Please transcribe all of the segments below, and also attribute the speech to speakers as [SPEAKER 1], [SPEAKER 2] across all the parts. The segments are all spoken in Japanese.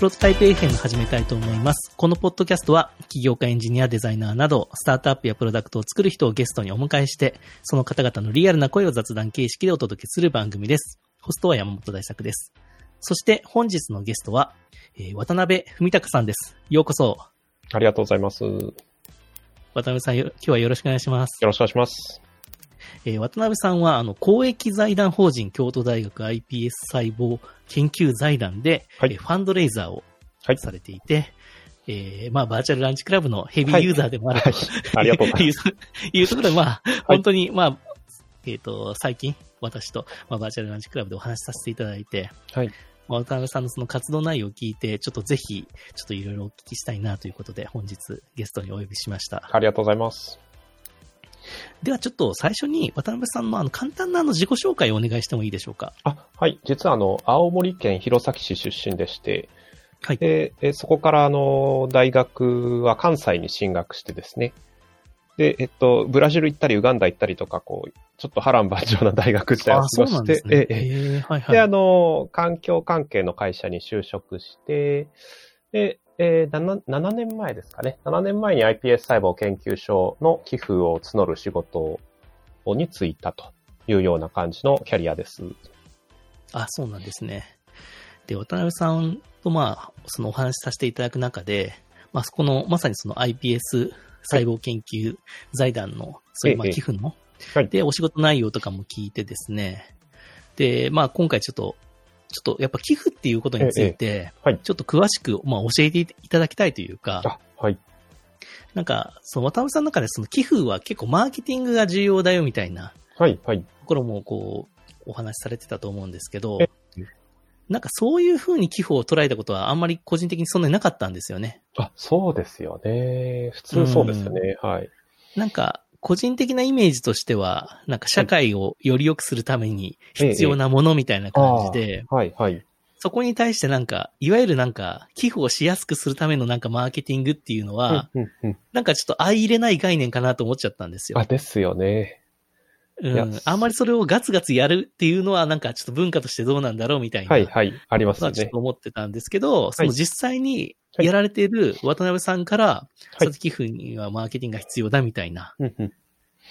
[SPEAKER 1] プロトタイプ FM 始めたいと思います。このポッドキャストは、起業家エンジニア、デザイナーなど、スタートアップやプロダクトを作る人をゲストにお迎えして、その方々のリアルな声を雑談形式でお届けする番組です。ホストは山本大作です。そして本日のゲストは、えー渡辺文隆さんです。ようこそ。
[SPEAKER 2] ありがとうございます。よ
[SPEAKER 1] 渡辺さんよ、今日はよろしくお願いします。
[SPEAKER 2] ろしくお願いします。
[SPEAKER 1] えー渡辺さんは、あの、公益財団法人京都大学 iPS 細胞研究財団で、
[SPEAKER 2] はい
[SPEAKER 1] えーファンドレイザーを
[SPEAKER 2] はい。
[SPEAKER 1] されていて、えーまあ、バーチャルランチクラブのヘビーユーザーでもあると、
[SPEAKER 2] はい。ありがとうございます。
[SPEAKER 1] いうところで、まあ、本当に、まあ、えっ、と、最近、私と、まあ、バーチャルランチクラブでお話しさせていただいて、
[SPEAKER 2] はい。
[SPEAKER 1] まあ渡辺さんのその活動内容を聞いて、ちょっとぜひ、ちょっといろいろお聞きしたいなということで、本日ゲストにお呼びしました。
[SPEAKER 2] ありがとうございます。
[SPEAKER 1] ではちょっと最初に渡辺さんのあの簡単なあの自己紹介をお願いしてもいいでしょうか？
[SPEAKER 2] あ、はい。実はあの、青森県弘前市出身でして、
[SPEAKER 1] はい。
[SPEAKER 2] で、えそこからあの、大学は関西に進学してですね。で、えっと、ブラジル行ったり、ウガンダ行ったりとか、こう、ちょっと波乱万丈な大学時代を
[SPEAKER 1] あ、
[SPEAKER 2] 過ごして、
[SPEAKER 1] ね。
[SPEAKER 2] ええ
[SPEAKER 1] はい
[SPEAKER 2] で、あ
[SPEAKER 1] はい。
[SPEAKER 2] の、環境関係の会社に就職して、で、えー、7, 7年前ですかね。7年前に iPS 細胞研究所の寄付を募る仕事に就いたというような感じのキャリアです。
[SPEAKER 1] あ、そうなんですね。で、渡辺さんとまあ、そのお話しさせていただく中で、まあ、そこの、まさにその iPS 細胞研究財団の、そういうまあ
[SPEAKER 2] ええ
[SPEAKER 1] 寄付の、
[SPEAKER 2] はい
[SPEAKER 1] で、お仕事内容とかも聞いてですね、で、まあ、今回ちょっと、ちょっとやっぱ寄付っていうことについて、
[SPEAKER 2] はい。
[SPEAKER 1] ちょっと詳しく、まあ、教えていただきたいというか、
[SPEAKER 2] あ、はい。
[SPEAKER 1] なんか、その渡辺さんの中でその寄付は結構マーケティングが重要だよみたいな
[SPEAKER 2] はい、はい。
[SPEAKER 1] ところもこう、お話しされてたと思うんですけど
[SPEAKER 2] え、
[SPEAKER 1] なんかそういう風に寄付を捉えたことはあんまり個人的にそんなになかったんですよね。
[SPEAKER 2] あ、そうですよね。普通そうですよね。はい。
[SPEAKER 1] なんか、個人的なイメージとしては、なんか社会をより良くするために必要なものみたいな感じで、
[SPEAKER 2] はい、はい。
[SPEAKER 1] そこに対してなんか、いわゆるなんか、寄付をしやすくするためのなんかマーケティングっていうのは。なんかちょっと相入れない概念かなと思っちゃったんですよ
[SPEAKER 2] あ、。ですよね。
[SPEAKER 1] うん。あんまりそれをガツガツやるっていうのはなんかちょっと文化としてどうなんだろうみたいな。
[SPEAKER 2] はい、はい。ありますよね
[SPEAKER 1] まあちょっと。思ってたんですけど、その実際にやられている渡辺さんから、
[SPEAKER 2] はい
[SPEAKER 1] その寄付にはマーケティングが必要だみたいな。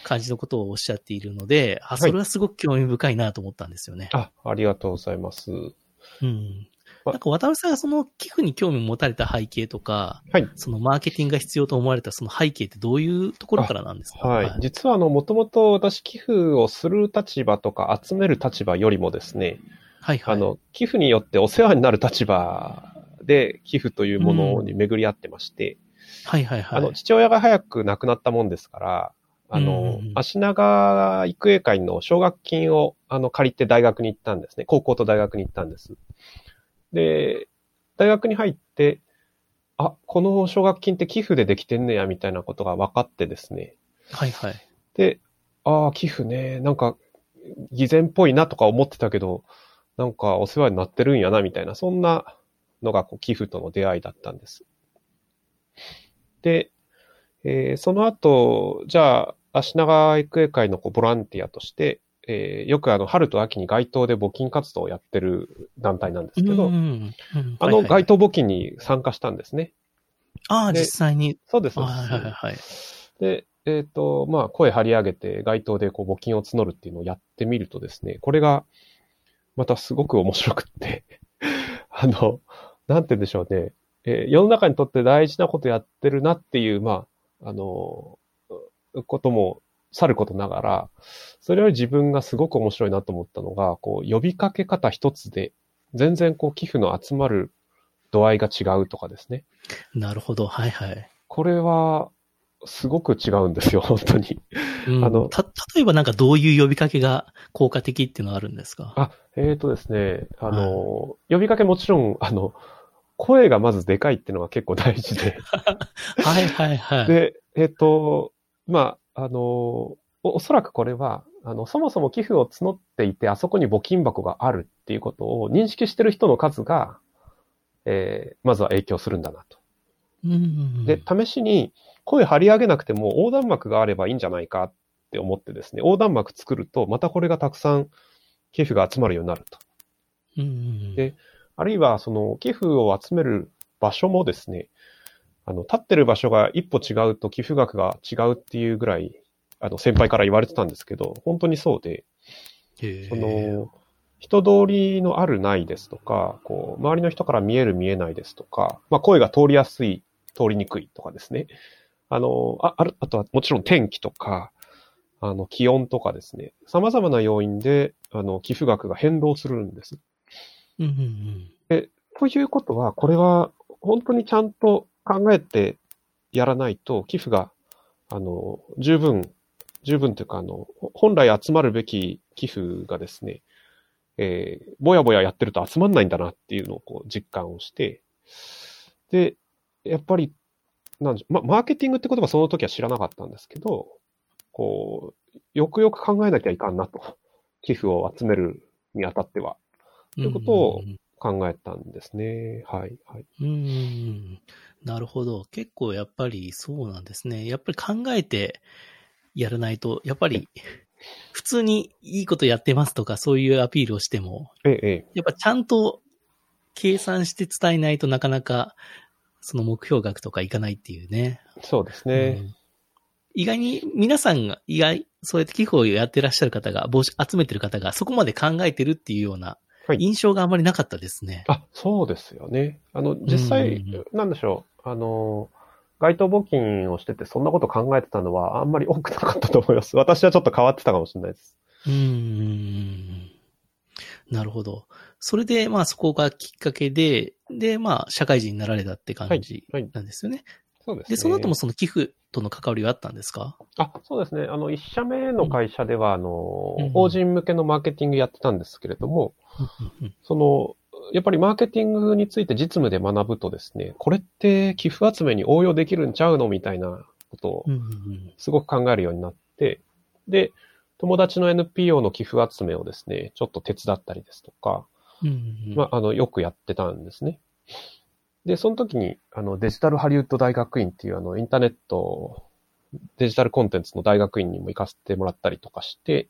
[SPEAKER 1] 感じのことをおっしゃっているので、あ、
[SPEAKER 2] い
[SPEAKER 1] それはすごく興味深いなと思ったんですよね。
[SPEAKER 2] あ、ありがとうございます。
[SPEAKER 1] うん。
[SPEAKER 2] あ
[SPEAKER 1] なんか渡辺さんがその寄付に興味を持たれた背景とか、
[SPEAKER 2] はい。
[SPEAKER 1] そのマーケティングが必要と思われたその背景ってどういうところからなんですか？
[SPEAKER 2] はい。実は、あの、もともと私、寄付をする立場とか集める立場よりもですね、
[SPEAKER 1] はいはい。
[SPEAKER 2] あの、寄付によってお世話になる立場で寄付というものに巡り合ってまして、
[SPEAKER 1] はいはいはい。
[SPEAKER 2] あの、父親が早く亡くなったもんですから、あ
[SPEAKER 1] うんうん
[SPEAKER 2] の
[SPEAKER 1] うん、
[SPEAKER 2] 足長育英会の奨学金を、あの、借りて大学に行ったんですね。高校と大学に行ったんです。で、大学に入って、あ、この奨学金って寄付でできてんねや、みたいなことが分かってですね。
[SPEAKER 1] はいはい。
[SPEAKER 2] で、ああ、寄付ね、なんか、偽善っぽいなとか思ってたけど、なんかお世話になってるんやな、みたいな、そんなのがこう寄付との出会いだったんです。で、えーその後、じゃあ、足長育英会のこうボランティアとして、えーよくあの、春と秋に街頭で募金活動をやってる団体なんですけど、あの街頭募金に参加したんですね。
[SPEAKER 1] ああ、
[SPEAKER 2] で
[SPEAKER 1] 実際に。
[SPEAKER 2] そうです、そう
[SPEAKER 1] はい
[SPEAKER 2] です。
[SPEAKER 1] はいはいはい。
[SPEAKER 2] で、えっ、と、まあ、声張り上げて街頭でこう募金を募るっていうのをやってみるとですね、これがまたすごく面白くって、あの、なんて言うんでしょうね、えー世の中にとって大事なことやってるなっていう、まあ、あの、こともさることながら、それより自分がすごく面白いなと思ったのが、こう、呼びかけ方一つで、全然こう、寄付の集まる度合いが違うとかですね。
[SPEAKER 1] なるほど。はいはい。
[SPEAKER 2] これは、すごく違うんですよ、本当に。
[SPEAKER 1] うん
[SPEAKER 2] あの
[SPEAKER 1] た、例えばなんかどういう呼びかけが効果的っていうのはあるんですか？
[SPEAKER 2] あ、えーとですね、あの、呼びかけもちろん、あの、声がまずでかいっていうのが結構大事で。
[SPEAKER 1] はいはいはい。
[SPEAKER 2] で、えっ、と、まあ、あの、おおそらくこれは、あの、そもそも寄付を募っていて、あそこに募金箱があるっていうことを認識してる人の数が、えーまずは影響するんだなと。
[SPEAKER 1] うんうんうん
[SPEAKER 2] で、試しに声張り上げなくても横断幕があればいいんじゃないかって思ってですね、横断幕作ると、またこれがたくさん寄付が集まるようになると。
[SPEAKER 1] うんうんうん
[SPEAKER 2] であるいはその寄付を集める場所もですね、あの、立ってる場所が一歩違うと寄付額が違うっていうぐらい、あの、先輩から言われてたんですけど、本当にそうで、その、人通りのあるないですとか、こう、周りの人から見える見えないですとか、まあ声が通りやすい、通りにくいとかですね。あの、あ、ある、あとはもちろん天気とか、あの、気温とかですね。様々な要因で、あの、寄付額が変動するんです。
[SPEAKER 1] うんうんうん。
[SPEAKER 2] で、ということは、これは本当にちゃんと考えてやらないと、寄付が、あの、十分、十分というか、あの、本来集まるべき寄付がですね、えー、ぼやぼややってると集まんないんだなっていうのをこう実感をして、で、やっぱり、なんでま、マーケティングって言葉その時は知らなかったんですけど、こう、よくよく考えなきゃいかんなと。寄付を集めるにあたっては。ということを考えたんですね。はい、はい。
[SPEAKER 1] うん。なるほど。結構やっぱりそうなんですね。やっぱり考えてやらないと、やっぱり普通にいいことやってますとかそういうアピールをしても、
[SPEAKER 2] ええ、
[SPEAKER 1] やっぱちゃんと計算して伝えないとなかなかその目標額とかいかないっていうね。
[SPEAKER 2] そうですね。うん
[SPEAKER 1] 意外に皆さんが意外、そうやって寄付をやってらっしゃる方が、募集、集めてる方がそこまで考えてるっていうような印象があまりなかったですね。
[SPEAKER 2] はい、あ、そうですよね。あの、実際、なんでしょう。あの、街頭募金をしててそんなこと考えてたのはあんまり多くなかったと思います。私はちょっと変わってたかもしれないです。
[SPEAKER 1] うん。なるほど。それで、まあそこがきっかけで、で、まあ社会人になられたって感じなんですよね。はいはい
[SPEAKER 2] そうです
[SPEAKER 1] ね。で、その後もその寄付との関わりはあったんですか？
[SPEAKER 2] あ、そうですね。あの、一社目の会社では、あの、うん、法人向けのマーケティングやってたんですけれども、うん、その、やっぱりマーケティングについて実務で学ぶとですね、これって寄付集めに応用できるんちゃうのみたいなことをすごく考えるようになって、で、友達の NPO の寄付集めをですね、ちょっと手伝ったりですとか、まあ、あの、よくやってたんですね。で、その時に、あの、デジタルハリウッド大学院っていう、あの、インターネット、デジタルコンテンツの大学院にも行かせてもらったりとかして、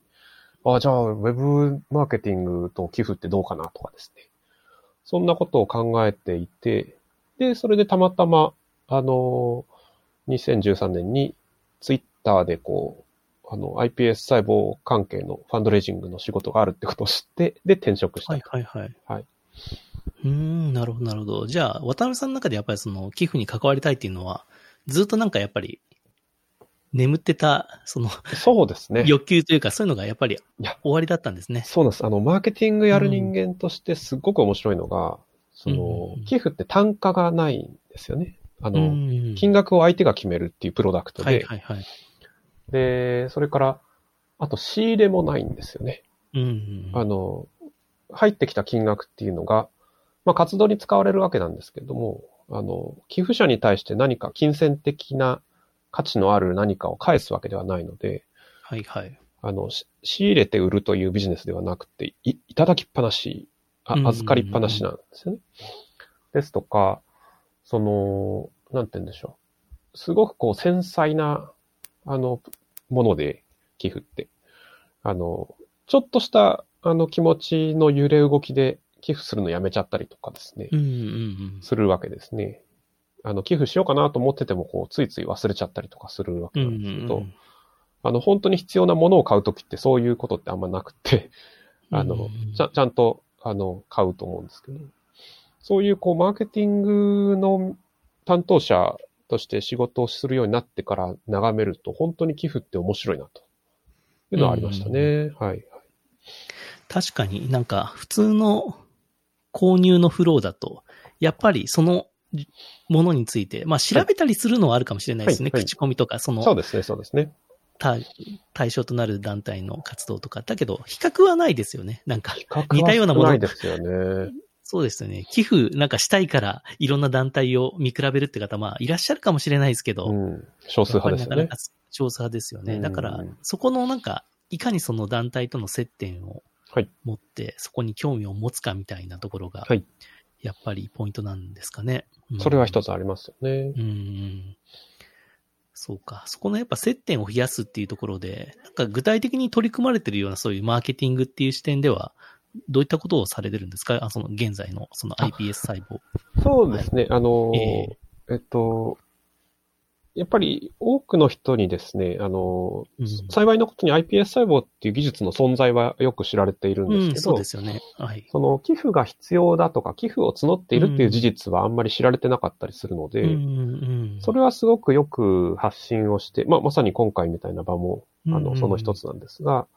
[SPEAKER 2] ああ、じゃあ、ウェブマーケティングと寄付ってどうかなとかですね。そんなことを考えていて、で、それでたまたま、あの、2013年にツイッターでこう、あの、iPS 細胞関係のファンドレイジングの仕事があるってことを知って、で、転職した。
[SPEAKER 1] はいはいはい。
[SPEAKER 2] はい。
[SPEAKER 1] うん、なるほど、なるほど。じゃあ、渡辺さんの中でやっぱりその寄付に関わりたいっていうのは、ずっとなんかやっぱり、眠ってた、その、
[SPEAKER 2] そうですね。
[SPEAKER 1] 欲求というか、そういうのがやっぱり終わりだったんですね。
[SPEAKER 2] そうなんです。あの、マーケティングやる人間としてすっごく面白いのが、うん、その、寄付って単価がないんですよね。あの、うん、金額を相手が決めるっていうプロダクトで。はいはいはい。で、それから、あと仕入れもないんですよね。
[SPEAKER 1] うん、
[SPEAKER 2] あの、入ってきた金額っていうのが、まあ、活動に使われるわけなんですけども、あの、寄付者に対して何か金銭的な価値のある何かを返すわけではないので、
[SPEAKER 1] はいはい。
[SPEAKER 2] あの、仕入れて売るというビジネスではなくて、いいただきっぱなし、あ預かりっぱなしなんですよね。ですとか、その、なんて言うんでしょう。すごくこう繊細な、あの、もので、寄付って。あの、ちょっとした、あの気持ちの揺れ動きで寄付するのやめちゃったりとかですね、
[SPEAKER 1] うんうんうん、
[SPEAKER 2] するわけですね。あの、寄付しようかなと思ってても、こう、ついつい忘れちゃったりとかするわけなんですけど、うんうんうん、あの、本当に必要なものを買うときってそういうことってあんまなくて、あの、うんうん、ちゃ、ちゃんと、あの、買うと思うんですけど、そういう、こう、マーケティングの担当者として仕事をするようになってから眺めると、本当に寄付って面白いな、というのはありましたね。うんうん、はい。
[SPEAKER 1] 確かになんか、普通の購入のフローだと、やっぱりそのものについて、まあ調べたりするのはあるかもしれないですね。はいはい、口コミとか、その、
[SPEAKER 2] そうですね、そうですね。
[SPEAKER 1] 対対象となる団体の活動とか。だけど、比較はないですよね。なんか、似たようなもの。
[SPEAKER 2] ないですよね。
[SPEAKER 1] そうですよね。寄付なんかしたいからいろんな団体を見比べるって方、まあいらっしゃるかもしれないですけど。う
[SPEAKER 2] ん、少数派ですよね。なかなか
[SPEAKER 1] 少数派ですよね。だから、そこのなんか、いかにその団体との接点を持って、そこに興味を持つかみたいなところが、やっぱりポイントなんですかね。
[SPEAKER 2] うん、それは一つありますよね。
[SPEAKER 1] うん。そうか。そこのやっぱ接点を増やすっていうところで、なんか具体的に取り組まれてるようなそういうマーケティングっていう視点ではどういったことをされてるんですか？あその現在のその iPS 細胞。
[SPEAKER 2] そうですね。あの、
[SPEAKER 1] え
[SPEAKER 2] えっと、やっぱり多くの人にですね、あの、
[SPEAKER 1] うん。
[SPEAKER 2] 幸いなことに iPS 細胞っていう技術の存在はよく知られているん
[SPEAKER 1] うん、
[SPEAKER 2] ですけど
[SPEAKER 1] そうで、すよね。はい。
[SPEAKER 2] その寄付が必要だとか寄付を募っているっていう事実はあんまり知られてなかったりするので、
[SPEAKER 1] うんうん
[SPEAKER 2] それはすごくよく発信をして、まあ、まさに今回みたいな場も、あの、
[SPEAKER 1] うん。うん
[SPEAKER 2] その一つなんですが、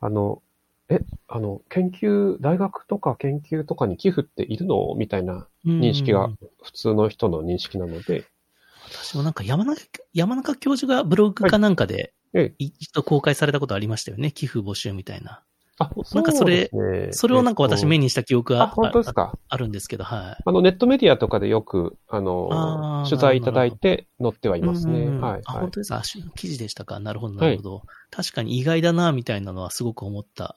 [SPEAKER 2] あの、え、あの、研究、大学とか研究とかに寄付っているの？みたいな認識が
[SPEAKER 1] うん。
[SPEAKER 2] 普通の人の認識なので、
[SPEAKER 1] 私もなんか山中、山中教授がブログかなんかで
[SPEAKER 2] ええ、
[SPEAKER 1] 一度公開されたことありましたよね。寄付募集みたいな。
[SPEAKER 2] あ、
[SPEAKER 1] なんかそれそれをなんか私目
[SPEAKER 2] に、
[SPEAKER 1] にした記憶
[SPEAKER 2] あ、
[SPEAKER 1] が
[SPEAKER 2] 本当ですか？
[SPEAKER 1] ああるんですけど、はい。
[SPEAKER 2] あの、ネットメディアとかでよく、あの
[SPEAKER 1] あー、
[SPEAKER 2] 取材いただいて載ってはいますね。
[SPEAKER 1] うん
[SPEAKER 2] はい。
[SPEAKER 1] あ、
[SPEAKER 2] はい
[SPEAKER 1] 本当ですか？記事でしたか？なるほど、なるほど。確かに意外だな、みたいなのはすごく思った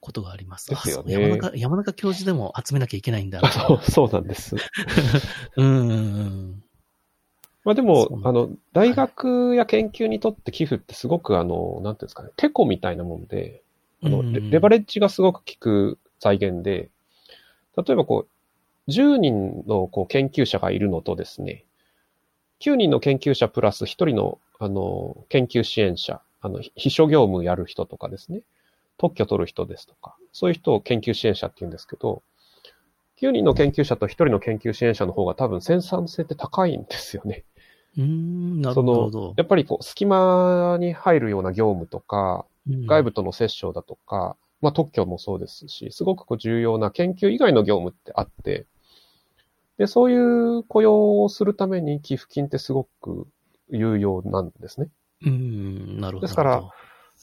[SPEAKER 1] ことがあります。
[SPEAKER 2] ですよね
[SPEAKER 1] あそう山中、山中教授でも集めなきゃいけないんだな
[SPEAKER 2] あ。そう、そうなんです。
[SPEAKER 1] うんうんうん。
[SPEAKER 2] まあでも、あの、大学や研究にとって寄付ってすごくあの、なんていうんですかね、テコみたいなもんで、あの、
[SPEAKER 1] うん
[SPEAKER 2] レレバレッジがすごく効く財源で、例えばこう、10人のこう研究者がいるのとですね、9人の研究者プラス1人の、あの、研究支援者、あの、秘書業務やる人とかですね、特許取る人ですとか、そういう人を研究支援者って言うんですけど、9人の研究者と1人の研究支援者の方が多分生産性って高いんですよね。
[SPEAKER 1] うーん、なるほど。
[SPEAKER 2] やっぱりこう、隙間に入るような業務とか、
[SPEAKER 1] うん
[SPEAKER 2] 外部との接触だとか、まあ特許もそうですし、すごくこう重要な研究以外の業務ってあって、で、そういう雇用をするために寄付金ってすごく有用なんですね。
[SPEAKER 1] うん、なるほど。
[SPEAKER 2] ですから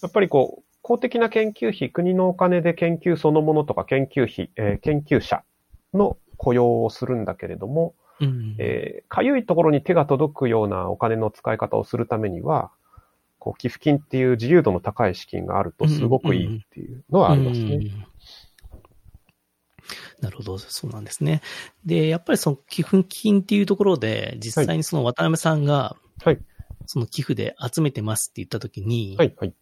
[SPEAKER 2] やっぱりこう、公的な研究費、国のお金で研究そのものとか研究費、えー研究者の雇用をするんだけれども、
[SPEAKER 1] うん、
[SPEAKER 2] えーかゆいところに手が届くようなお金の使い方をするためには、こう寄付金っていう自由度の高い資金があるとすごくいいっていうのはありますね。
[SPEAKER 1] うんなるほど、そうなんですね。で、やっぱりその寄付金っていうところで、実際にその渡辺さんが、
[SPEAKER 2] はい。
[SPEAKER 1] その寄付で集めてますって言ったときに、
[SPEAKER 2] はい、はい。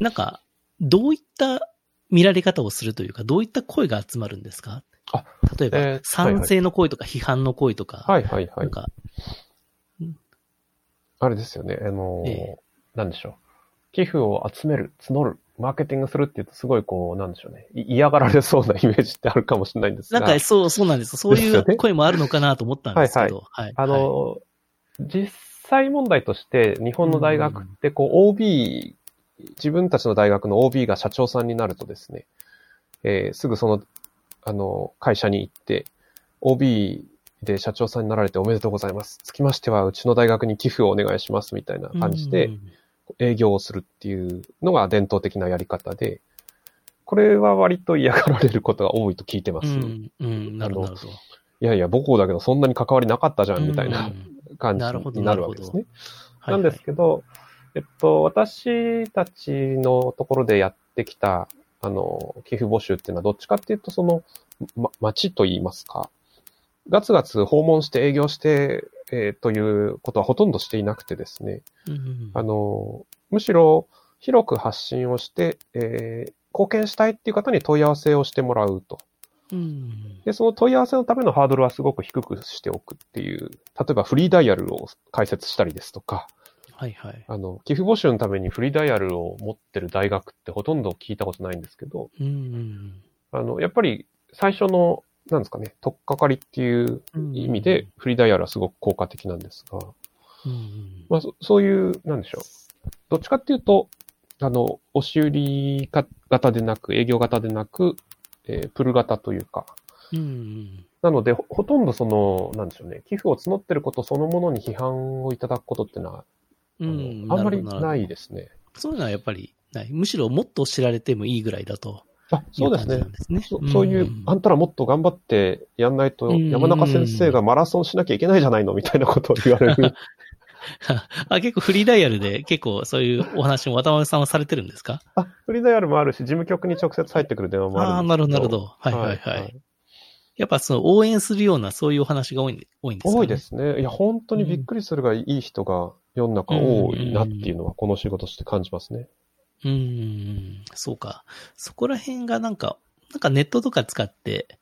[SPEAKER 1] なんか、どういった見られ方をするというか、どういった声が集まるんですか？
[SPEAKER 2] あ、
[SPEAKER 1] 例えば、
[SPEAKER 2] えーはいはい
[SPEAKER 1] 賛成の声とか批判の声とか、
[SPEAKER 2] はい、はい、はい
[SPEAKER 1] なん。か、
[SPEAKER 2] あれですよね。あのー
[SPEAKER 1] ええ
[SPEAKER 2] なんでしょう。寄付を集める、募る、マーケティングするって言うとすごいこう、なんでしょうね。い嫌がられそうなイメージってあるかもしれないんですが。
[SPEAKER 1] なんかそう、そうなんです。そういう声もあるのかなと思ったんですけど、はい。
[SPEAKER 2] あ
[SPEAKER 1] はい
[SPEAKER 2] の、実際問題として、日本の大学って、こう、OB、自分たちの大学の OB が社長さんになるとですね、えーすぐその、あの、会社に行って、OB で社長さんになられておめでとうございます。つきましては、うちの大学に寄付をお願いします、みたいな感じで、
[SPEAKER 1] うん
[SPEAKER 2] 営業をするっていうのが伝統的なやり方で、これは割と嫌がられることが多いと聞いてます。い
[SPEAKER 1] うん、うん、なるほど。なるほど
[SPEAKER 2] やいや、母校だけどそんなに関わりなかったじゃん、みたいな
[SPEAKER 1] うん
[SPEAKER 2] 感じになるわけですね。
[SPEAKER 1] はい
[SPEAKER 2] なんですけど、えっと、私たちのところでやってきた、あの、寄付募集っていうのはどっちかっていうと、その、ま、町といいますか、ガツガツ訪問して営業して、えーということはほとんどしていなくてですね、
[SPEAKER 1] うん
[SPEAKER 2] あの、むしろ広く発信をして、えー貢献したいっていう方に問い合わせをしてもらうと。
[SPEAKER 1] うん。
[SPEAKER 2] で、その問い合わせのためのハードルはすごく低くしておくっていう、例えばフリーダイヤルを開設したりですとか、
[SPEAKER 1] はいはい。
[SPEAKER 2] あの、寄付募集のためにフリーダイヤルを持ってる大学ってほとんど聞いたことないんですけど、
[SPEAKER 1] うん
[SPEAKER 2] あの、やっぱり最初の、なんですかね、取っかかりっていう意味で、フリーダイヤルはすごく効果的なんですが、
[SPEAKER 1] うん
[SPEAKER 2] まあ、そそういう、なんでしょう。どっちかっていうと、あの、押し売りか型でなく、営業型でなく、えープル型というか、
[SPEAKER 1] うん
[SPEAKER 2] なので、ほほとんどその、なんでしょうね、寄付を募ってることそのものに批判をいただくことってのは、
[SPEAKER 1] うん
[SPEAKER 2] あんまり
[SPEAKER 1] な
[SPEAKER 2] いですね。
[SPEAKER 1] そういうのはやっぱりない。むしろもっと知られてもいいぐらいだと
[SPEAKER 2] あ、
[SPEAKER 1] い
[SPEAKER 2] そううですね。
[SPEAKER 1] ですね。
[SPEAKER 2] そそういう、あんたらもっと頑張ってやんないと、
[SPEAKER 1] うん
[SPEAKER 2] 山中先生がマラソンしなきゃいけないじゃないのみたいなことを言われる。
[SPEAKER 1] あ結構フリーダイヤルで結構そういうお話も渡辺さんはされてるんですか？
[SPEAKER 2] あ、フリーダイヤルもあるし、事務局に直接入ってくる電話も
[SPEAKER 1] ああー、
[SPEAKER 2] あるん
[SPEAKER 1] なるほど、なるほど。はいはいはい。やっぱその応援するようなそういうお話が多い多いんですか、ね、
[SPEAKER 2] 多いですね。いや、本当にびっくりするがいい人が世の中多いなっていうのは、この仕事して感じますね。
[SPEAKER 1] うん、そうか。そこら辺がなん。か、なん。かネットとか使って、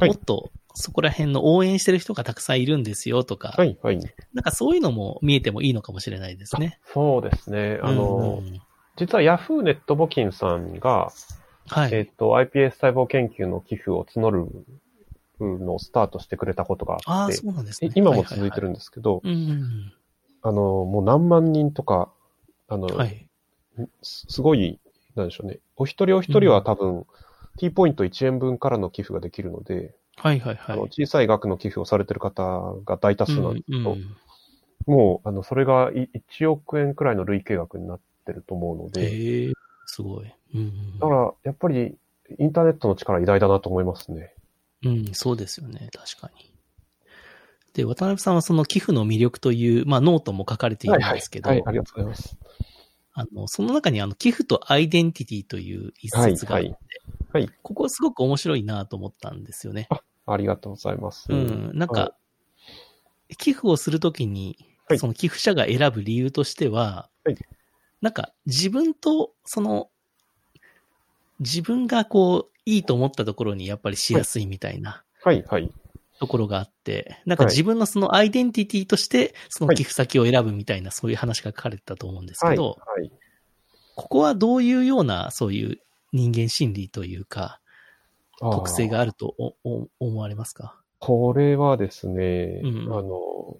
[SPEAKER 1] もっとそこら辺の応援してる人がたくさん。いるん。ですよとか、
[SPEAKER 2] はい、はい。
[SPEAKER 1] なん。かそういうのも見えてもいいのかもしれないですね。
[SPEAKER 2] そうですね。あの、
[SPEAKER 1] うん。
[SPEAKER 2] 実は Yahoo ネット募金さん。が、
[SPEAKER 1] はい。
[SPEAKER 2] えっ、と、iPS 細胞研究の寄付を募るのをスタートしてくれたことが
[SPEAKER 1] あ、
[SPEAKER 2] って、
[SPEAKER 1] そうなん。ですね。
[SPEAKER 2] 今も続いてる
[SPEAKER 1] ん。
[SPEAKER 2] ですけど、
[SPEAKER 1] うん。
[SPEAKER 2] あの、もう何万人とか、あの、
[SPEAKER 1] うんうん。はい。
[SPEAKER 2] すすごい、なんでしょうね。お一人お一人は多分、T ポイント1円分からの寄付ができるので、
[SPEAKER 1] はいはいはい。
[SPEAKER 2] あの小さい額の寄付をされてる方が大多数なんですけど、
[SPEAKER 1] うんうん
[SPEAKER 2] もう、あの、それがい1億円くらいの累計額になってると思うので、
[SPEAKER 1] へえ、すごい。うん
[SPEAKER 2] だから、やっぱり、インターネットの力偉大だなと思いますね。
[SPEAKER 1] うん、うん、そうですよね、確かに。で、渡辺さんはその寄付の魅力という、まあノートも書かれているんですけど、
[SPEAKER 2] はい、ありがとうございます。
[SPEAKER 1] あの、その中にあの、寄付とアイデンティティという一節があって、
[SPEAKER 2] はい。はいはい
[SPEAKER 1] ここすごく面白いなと思ったんですよね。
[SPEAKER 2] ありがとうございます。
[SPEAKER 1] うん、なん
[SPEAKER 2] は
[SPEAKER 1] か、寄付をするときに、
[SPEAKER 2] はい。
[SPEAKER 1] その寄付者が選ぶ理由としては、
[SPEAKER 2] はい。
[SPEAKER 1] なんか自分と、その、自分がこう、いいと思ったところにやっぱりしやすいみたいな。
[SPEAKER 2] はい、はい。
[SPEAKER 1] ところがあって、なんか自分のそのアイデンティティとして、その寄付先を選ぶみたいな、そういう話が書かれてたと思うんです
[SPEAKER 2] はい、
[SPEAKER 1] けど、
[SPEAKER 2] はい。
[SPEAKER 1] ここはどういうような、そういう人間心理というか、特性があるとおお思われますか？
[SPEAKER 2] これはですね、
[SPEAKER 1] うん
[SPEAKER 2] あの、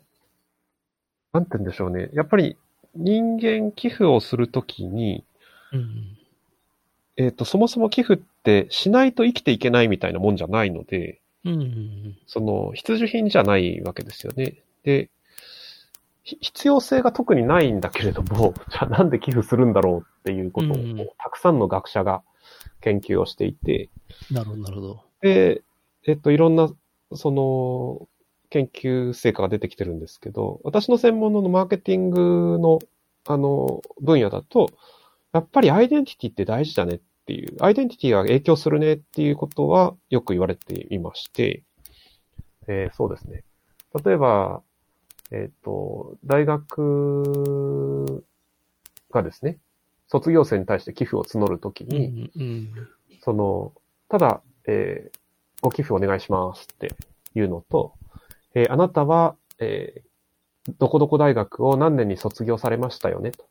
[SPEAKER 2] なんて言うんでしょうね。やっぱり人間寄付をするときに、
[SPEAKER 1] うん。
[SPEAKER 2] えっ、と、そもそも寄付ってしないと生きていけないみたいなもんじゃないので、
[SPEAKER 1] うん。
[SPEAKER 2] その必需品じゃないわけですよね。で、ひ必要性が特にないんだけれども、じゃあなんで寄付するんだろうっていうことを、
[SPEAKER 1] うん
[SPEAKER 2] たくさんの学者が研究をしていて、
[SPEAKER 1] なるほど、なるほど。
[SPEAKER 2] で、えっと、いろんな、その、研究成果が出てきてるんですけど、私の専門のマーケティングの、あの、分野だと、やっぱりアイデンティティって大事だねっていう、アイデンティティが影響するねっていうことはよく言われていまして、えーそうですね。例えば、えっ、と、大学がですね、卒業生に対して寄付を募るとき
[SPEAKER 1] う
[SPEAKER 2] に、
[SPEAKER 1] ん。うん。
[SPEAKER 2] その、ただ、えーご寄付お願いしますっていうのと、えーあなたは、えーどこどこ大学を何年に卒業されましたよねと。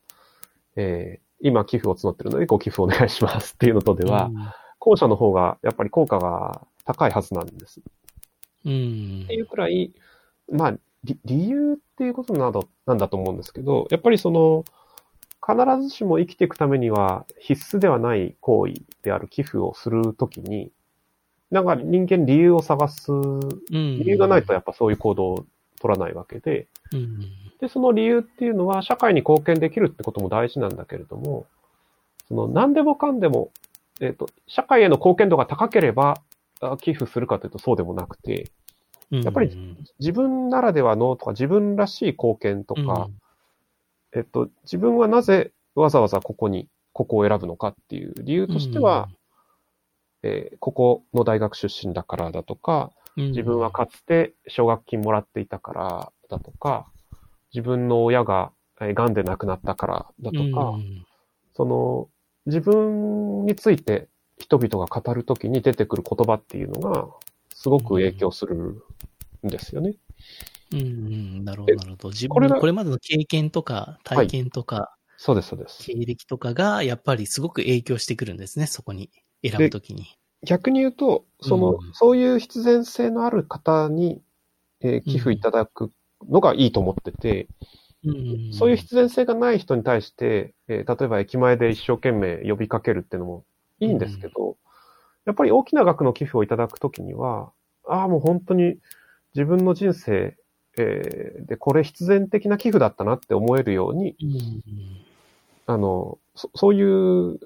[SPEAKER 2] えー今寄付を募ってるのでご寄付お願いしますっていうのとでは、後者の方がやっぱり効果が高いはずなんです。
[SPEAKER 1] うん。
[SPEAKER 2] っていうくらい、まあ、理理由っていうことなど、なんだと思うんですけど、やっぱりその、必ずしも生きていくためには必須ではない行為である寄付をするときに、なんか人間理由を探す、
[SPEAKER 1] うん。
[SPEAKER 2] 理由がないとやっぱそういう行動を取らないわけで、
[SPEAKER 1] うん。
[SPEAKER 2] で、その理由っていうのは社会に貢献できるってことも大事なんだけれども、その何でもかんでも、えっ、と、社会への貢献度が高ければ、あ寄付するかというとそうでもなくて、
[SPEAKER 1] うん。
[SPEAKER 2] やっぱり自分ならではのとか自分らしい貢献とか、えっと、自分はなぜわざわざここに、ここを選ぶのかっていう理由としては、、えーここの大学出身だからだとか、
[SPEAKER 1] うん
[SPEAKER 2] 自分はかつて奨学金もらっていたからだとか、自分の親がえー癌で亡くなったからだとか、
[SPEAKER 1] うん
[SPEAKER 2] その、自分について人々が語るときに出てくる言葉っていうのが、すごく影響するんですよね。
[SPEAKER 1] うんうん、なるほど、なるほど。自分のこれまでの経験とか、体験とか、
[SPEAKER 2] そうです、そうです。
[SPEAKER 1] 経歴とかが、やっぱりすごく影響してくるんですね、そこに選ぶときに。
[SPEAKER 2] 逆に言うと、その、
[SPEAKER 1] うん。
[SPEAKER 2] そういう必然性のある方に、えー寄付いただくのがいいと思ってて、
[SPEAKER 1] うん。
[SPEAKER 2] そういう必然性がない人に対して、えー例えば駅前で一生懸命呼びかけるっていうのもいいんですけど、やっぱり大きな額の寄付をいただくときには、ああ、もう本当に自分の人生、えーで、これ必然的な寄付だったなって思えるように、
[SPEAKER 1] うん。
[SPEAKER 2] あの、そそういう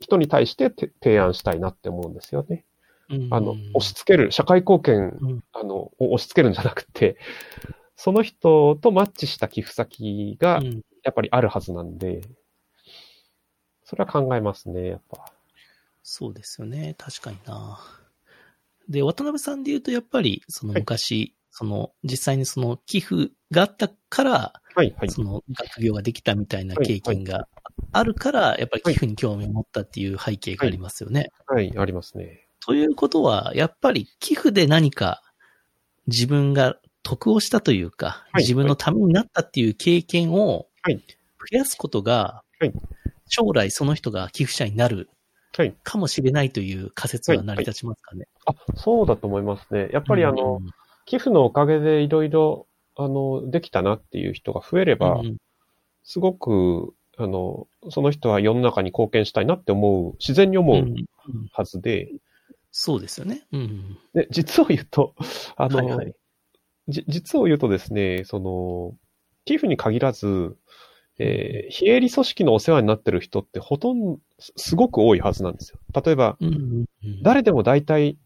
[SPEAKER 2] 人に対してて提案したいなって思うんですよね。
[SPEAKER 1] うん
[SPEAKER 2] あの、押し付ける、社会貢献
[SPEAKER 1] うん
[SPEAKER 2] あの、を押し付けるんじゃなくて、その人とマッチした寄付先が
[SPEAKER 1] うん
[SPEAKER 2] やっぱりあるはずなんで、それは考えますね、やっぱ。
[SPEAKER 1] そうですよね。確かにな。で、渡辺さんで言うと、やっぱり、その
[SPEAKER 2] はい
[SPEAKER 1] 昔、その、実際にその寄付があったから、
[SPEAKER 2] はい、はい。
[SPEAKER 1] その学業ができたみたいな
[SPEAKER 2] はい
[SPEAKER 1] 経験があるから、やっぱり寄付に興味を持ったっていう背景がありますよね。
[SPEAKER 2] はい、ありますね。
[SPEAKER 1] ということは、やっぱり寄付で何か自分が得をしたというか、
[SPEAKER 2] はい
[SPEAKER 1] 自分のためになったっていう経験を
[SPEAKER 2] はい
[SPEAKER 1] 増やすことが、
[SPEAKER 2] はい
[SPEAKER 1] 将来その人が寄付者になる
[SPEAKER 2] はい。
[SPEAKER 1] かもしれないという仮説は成り立ちますかね？
[SPEAKER 2] あ、そうだと思いますね。やっぱりあの、
[SPEAKER 1] うん
[SPEAKER 2] 寄付のおかげでいろいろ、あの、できたなっていう人が増えれば、
[SPEAKER 1] うん
[SPEAKER 2] すごく、あの、その人は世の中に貢献したいなって思う、自然に思
[SPEAKER 1] う
[SPEAKER 2] うんはずで、
[SPEAKER 1] そうですよね。うん。
[SPEAKER 2] で、実を言うと、あの、
[SPEAKER 1] はいはい
[SPEAKER 2] じ実を言うとですね、その、寄付に限らず、えー非営利組織のお世話になってる人ってほとんど、すすごく多いはずなんですよ。例えば、
[SPEAKER 1] うんうんうん、
[SPEAKER 2] 誰でも大体、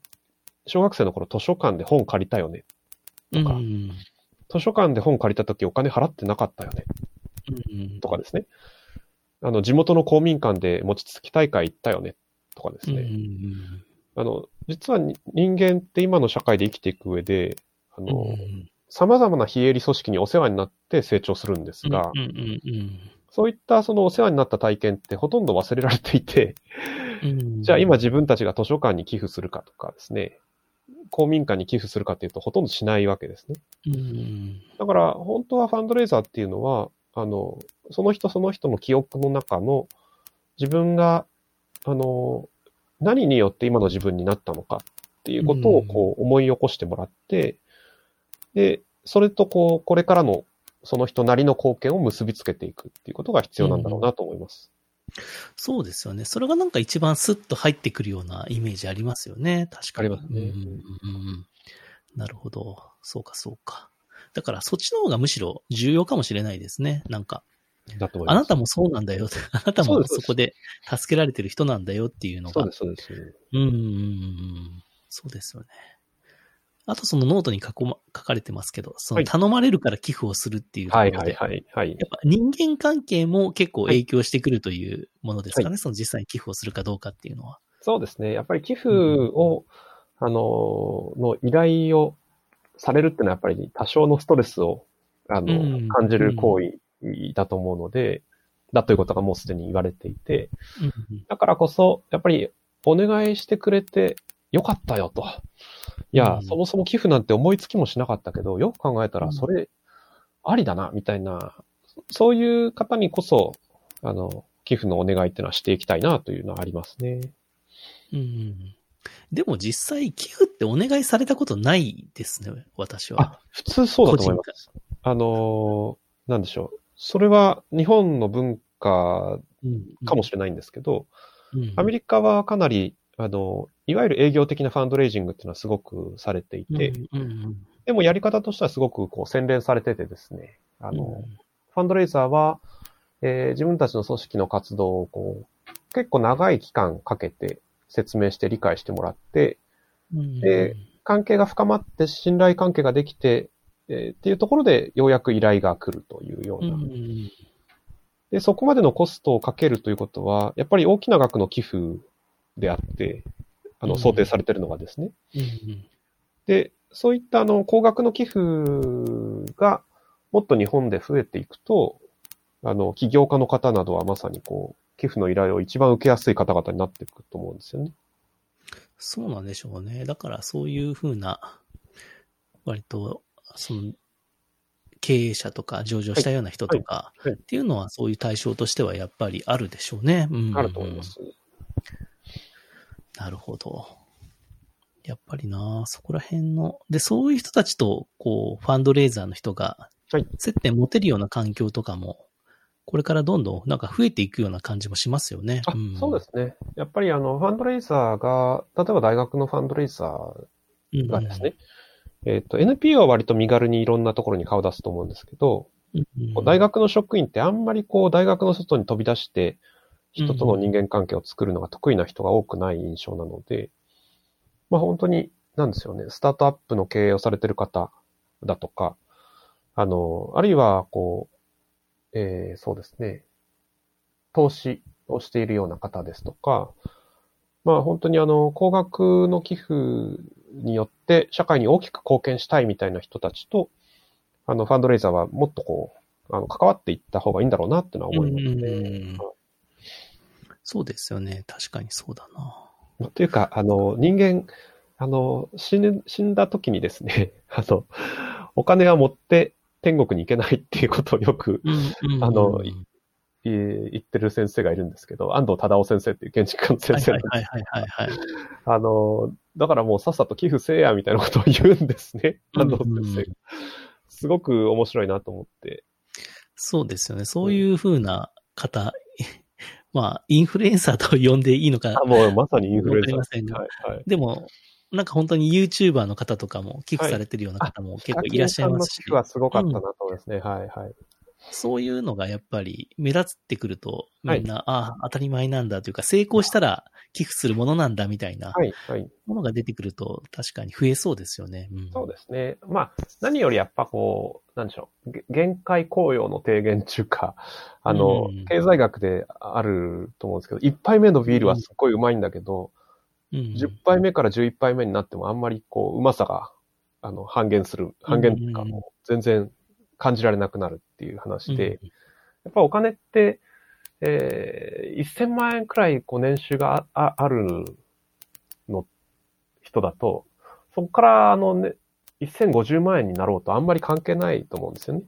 [SPEAKER 2] 小学生の頃図書館で本借りたよね。
[SPEAKER 1] うん
[SPEAKER 2] か
[SPEAKER 1] うん
[SPEAKER 2] 図書館で本借りた時お金払ってなかったよね。
[SPEAKER 1] うん
[SPEAKER 2] とかですね。あの、地元の公民館で餅つき大会行ったよね。とかです
[SPEAKER 1] うん
[SPEAKER 2] ね。
[SPEAKER 1] うん
[SPEAKER 2] あの、実はに人間って今の社会で生きていく上で、あ
[SPEAKER 1] うん
[SPEAKER 2] の、
[SPEAKER 1] うん
[SPEAKER 2] 様々な非営利組織にお世話になって成長するんですが、そういったそのお世話になった体験ってほとんど忘れられていて、じゃあ今自分たちが図書館に寄付するかとかですね、公民館に寄付するかっていうとほとんどしないわけですね。
[SPEAKER 1] うん
[SPEAKER 2] だから本当はファンドレイザーっていうのは、あの、その人その人の記憶の中の自分が、あの、何によって今の自分になったのかっていうことをこう思い起こしてもらって、で、それとこう、これからのその人なりの貢献を結びつけていくっていうことが必要なんだろうなと思います。
[SPEAKER 1] そうですよね。それがなんか一番スッと入ってくるようなイメージありますよね。確かに。
[SPEAKER 2] ありますね
[SPEAKER 1] うんうんうんなるほど。そうか、そうか。だからそっちの方がむしろ重要かもしれないですね。なんか。あなたもそうなんだよ。あなたも
[SPEAKER 2] そ
[SPEAKER 1] こで助けられてる人なんだよっていうのが。
[SPEAKER 2] そうです、そうです。
[SPEAKER 1] うんうんうんうん。そうですよね。あとそのノートに書こま書かれてますけど、その
[SPEAKER 2] はい
[SPEAKER 1] 頼まれるから寄付をするっていうところで、
[SPEAKER 2] はいはいはいはい。
[SPEAKER 1] やっぱ人間関係も結構影響してくるというものですかね、その実際に寄付をするかどうかっていうのは。
[SPEAKER 2] そうですね。やっぱり寄付を、あの、の依頼をされるっていうのはやっぱり多少のストレスを、あの、
[SPEAKER 1] うん
[SPEAKER 2] 感じる行為だと思うので、だということがもうすでに言われていて、
[SPEAKER 1] うん。
[SPEAKER 2] だからこそ、やっぱりお願いしてくれてよかったよと。いや、
[SPEAKER 1] うん
[SPEAKER 2] そもそも寄付なんて思いつきもしなかったけど、よく考えた
[SPEAKER 1] うん
[SPEAKER 2] らそれありだな、みたいな、そういう方にこそ、あの、寄付のお願いっていうのはしていきたいなというのはありますね。
[SPEAKER 1] うんうんでも実際寄付ってお願いされたことないですね、私は
[SPEAKER 2] あ。、普通そうだと思います。あのーなんでしょう。それは日本の文化かもしれないんですけど、
[SPEAKER 1] れない
[SPEAKER 2] アメリカはかなり、あの、いわゆる営業的なファンドレイジングっていうのはすごくされていて、
[SPEAKER 1] うんうん
[SPEAKER 2] でもやり方としてはすごくこう洗練されててですね、あの、
[SPEAKER 1] うん。
[SPEAKER 2] ファンドレイザーは、えー自分たちの組織の活動をこう、結構長い期間かけて説明して理解してもらって、
[SPEAKER 1] うん
[SPEAKER 2] で関係が深まって信頼関係ができて、えーっていうところでようやく依頼が来るというよう
[SPEAKER 1] うん
[SPEAKER 2] な。
[SPEAKER 1] うん。
[SPEAKER 2] で、そこまでのコストをかけるということは、やっぱり大きな額の寄付であって、あの、
[SPEAKER 1] うん
[SPEAKER 2] 想定されているのがですね。
[SPEAKER 1] うん
[SPEAKER 2] で、そういったあの、高額の寄付がもっと日本で増えていくと、あの、起業家の方などはまさにこう、寄付の依頼を一番受けやすい方々になっていくと思うんですよね。
[SPEAKER 1] そうなんでしょうね。だからそういうふうな、割と、その、経営者とか上場したような人とか
[SPEAKER 2] はいはい
[SPEAKER 1] っていうのはそういう対象としてはやっぱりあるでしょうね。うん
[SPEAKER 2] あると思います。
[SPEAKER 1] なるほど。やっぱりなそこら辺の、で、そういう人たちと、こう、ファンドレイザーの人が
[SPEAKER 2] はい、
[SPEAKER 1] 接点持てるような環境とかも、これからどんどんなんか増えていくような感じもしますよね。
[SPEAKER 2] あ、そうですね。やっぱりあの、ファンドレイザーが、例えば大学のファンドレイザー
[SPEAKER 1] す
[SPEAKER 2] がですね、えっ、と、NPO は割と身軽にいろんなところに顔を出すと思うんですけど、こう大学の職員ってあんまりこう、大学の外に飛び出して、人との人間関係を作るのが得意な人が多くない印象なので、まあ本当に、なんですよね、スタートアップの経営をされてる方だとか、あの、あるいは、こう、えーそうですね、投資をしているような方ですとか、まあ本当にあの、高額の寄付によって社会に大きく貢献したいみたいな人たちと、あの、ファンドレイザーはもっとこう、あの、関わっていった方がいいんだろうなってのは思いますね。
[SPEAKER 1] うんそうですよね。確かにそうだな。
[SPEAKER 2] というか、あの、人間、あの、死ぬ、死んだ時にですね、あの、お金は持って天国に行けないっていうことをよく、あの言ってる先生がいるんですけど、安藤忠夫先生っていう建築家の先生なん。あの、だからもうさっさと寄付せえやみたいなことを言うんですね、安藤先生が。すごく面白いなと思って。
[SPEAKER 1] そうですよね。そういうふうな方、まあ、インフルエンサーと呼んでいいのか。
[SPEAKER 2] あもうまさにインフルエンサー。
[SPEAKER 1] ませんが。はいはい、でも、なんか本当に YouTuber の方とかも寄付されてるような方も結構いらっしゃいますし。
[SPEAKER 2] はすごかったなと思いますね。うん、はいはい。
[SPEAKER 1] そういうのがやっぱり目立ってくると、みんな、はい、ああ、当たり前なんだというか、成功したら寄付するものなんだみたいな、ものが出てくると、確かに増えそうですよね、
[SPEAKER 2] うん。そうですね。まあ、何よりやっぱこう、なんでしょう、限界効用の低減中か、あの、うん、経済学であると思うんですけど、1杯目のビールはすっごいうまいんだけど、うん、10杯目から11杯目になってもあんまりこう、うまさが、あの、半減する、半減とかも全然感じられなくなるっていう話で、うん、やっぱお金って、えー、1000万円くらいこう年収がああるの人だと、そこからあのね、1050万円になろうとあんまり関係ないと思うんですよね。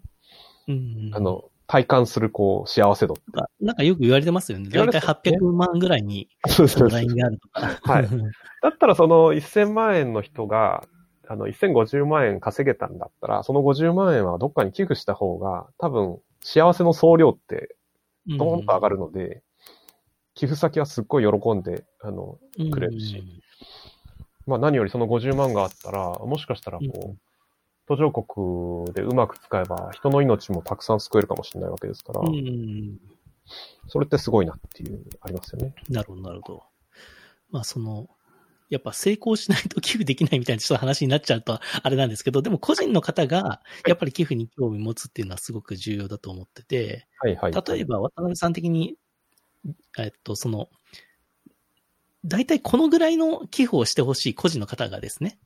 [SPEAKER 2] うん、あの、体感するこう幸せ度
[SPEAKER 1] なんかよく言われてますよね。だいたい800万ぐらいに、ラインがあるとか。
[SPEAKER 2] はい。だったらその1000万円の人が、あの、1050万円稼げたんだったら、その50万円はどっかに寄付した方が、多分、幸せの総量って、ドーンと上がるので、うん、寄付先はすっごい喜んで、あの、くれるし。うん、まあ何よりその50万があったら、もしかしたらこう、うん、途上国でうまく使えば、人の命もたくさん救えるかもしれないわけですから、それってすごいなっていう、ありますよね。
[SPEAKER 1] なるほど、なるほど。まあその、やっぱ成功しないと寄付できないみたいなちょっと話になっちゃうとあれなんですけど、でも個人の方がやっぱり寄付に興味持つっていうのはすごく重要だと思ってて、はいはい、例えば渡辺さん的に、えっと、その、大体このぐらいの寄付をしてほしい個人の方がですね、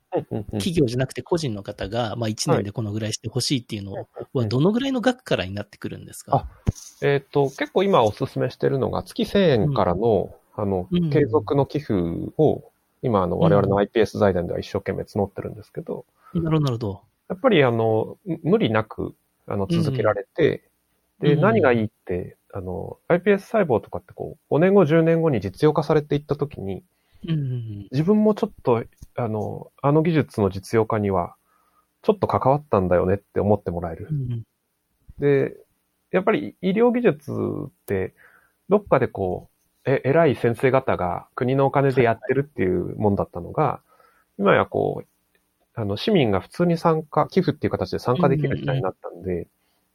[SPEAKER 1] 企業じゃなくて個人の方が、まあ1年でこのぐらいしてほしいっていうのは、どのぐらいの額からになってくるんですか、
[SPEAKER 2] えっ、ー、と、結構今お勧めしてるのが月1000円からの、うん、あの、継続の寄付を今、あの、我々の iPS 財団では一生懸命募ってるんですけど、
[SPEAKER 1] なるほど。
[SPEAKER 2] やっぱり、あの、無理なく、あの、続けられて、うん、で、何がいいって、あの、iPS 細胞とかってこう、5年後、10年後に実用化されていったときに、うん、自分もちょっと、あの、あの技術の実用化には、ちょっと関わったんだよねって思ってもらえる。うん、で、やっぱり医療技術って、どっかでこう、え、偉い先生方が国のお金でやってるっていうもんだったのが、今やこう、あの、市民が普通に参加、寄付っていう形で参加できる時代になったんで、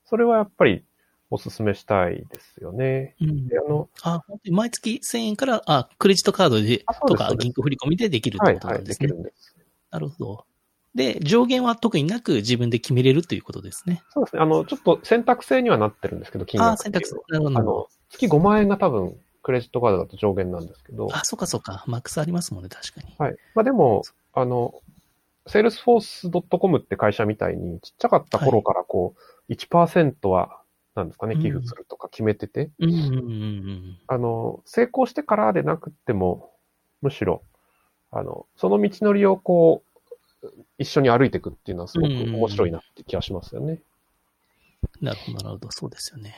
[SPEAKER 2] それはやっぱりお勧めしたいですよね。
[SPEAKER 1] うん、であのあ、毎月1000円から、あ、クレジットカードで、とか銀行振込でできるってことなんですね。はい、はい、できるんです。なるほど。で、上限は特になく自分で決めれるということですね。
[SPEAKER 2] そうですね。あの、ちょっと選択制にはなってるんですけど、金額あ、選択制。なるほど。あの、月5万円が多分クレジットカードだと上限なんですけど。
[SPEAKER 1] あ、そうかそうか。マックスありますもんね、確かに。
[SPEAKER 2] はい。まあでも、あの、salesforce.com って会社みたいにちっちゃかった頃からこう、はい、1%は、なんですかね、寄付するとか決めてて、あの、成功してからでなくても、むしろ、あの、その道のりをこう、一緒に歩いていくっていうのはすごく面白いなって気がしますよね。
[SPEAKER 1] なるほど、なるほど。そうですよね。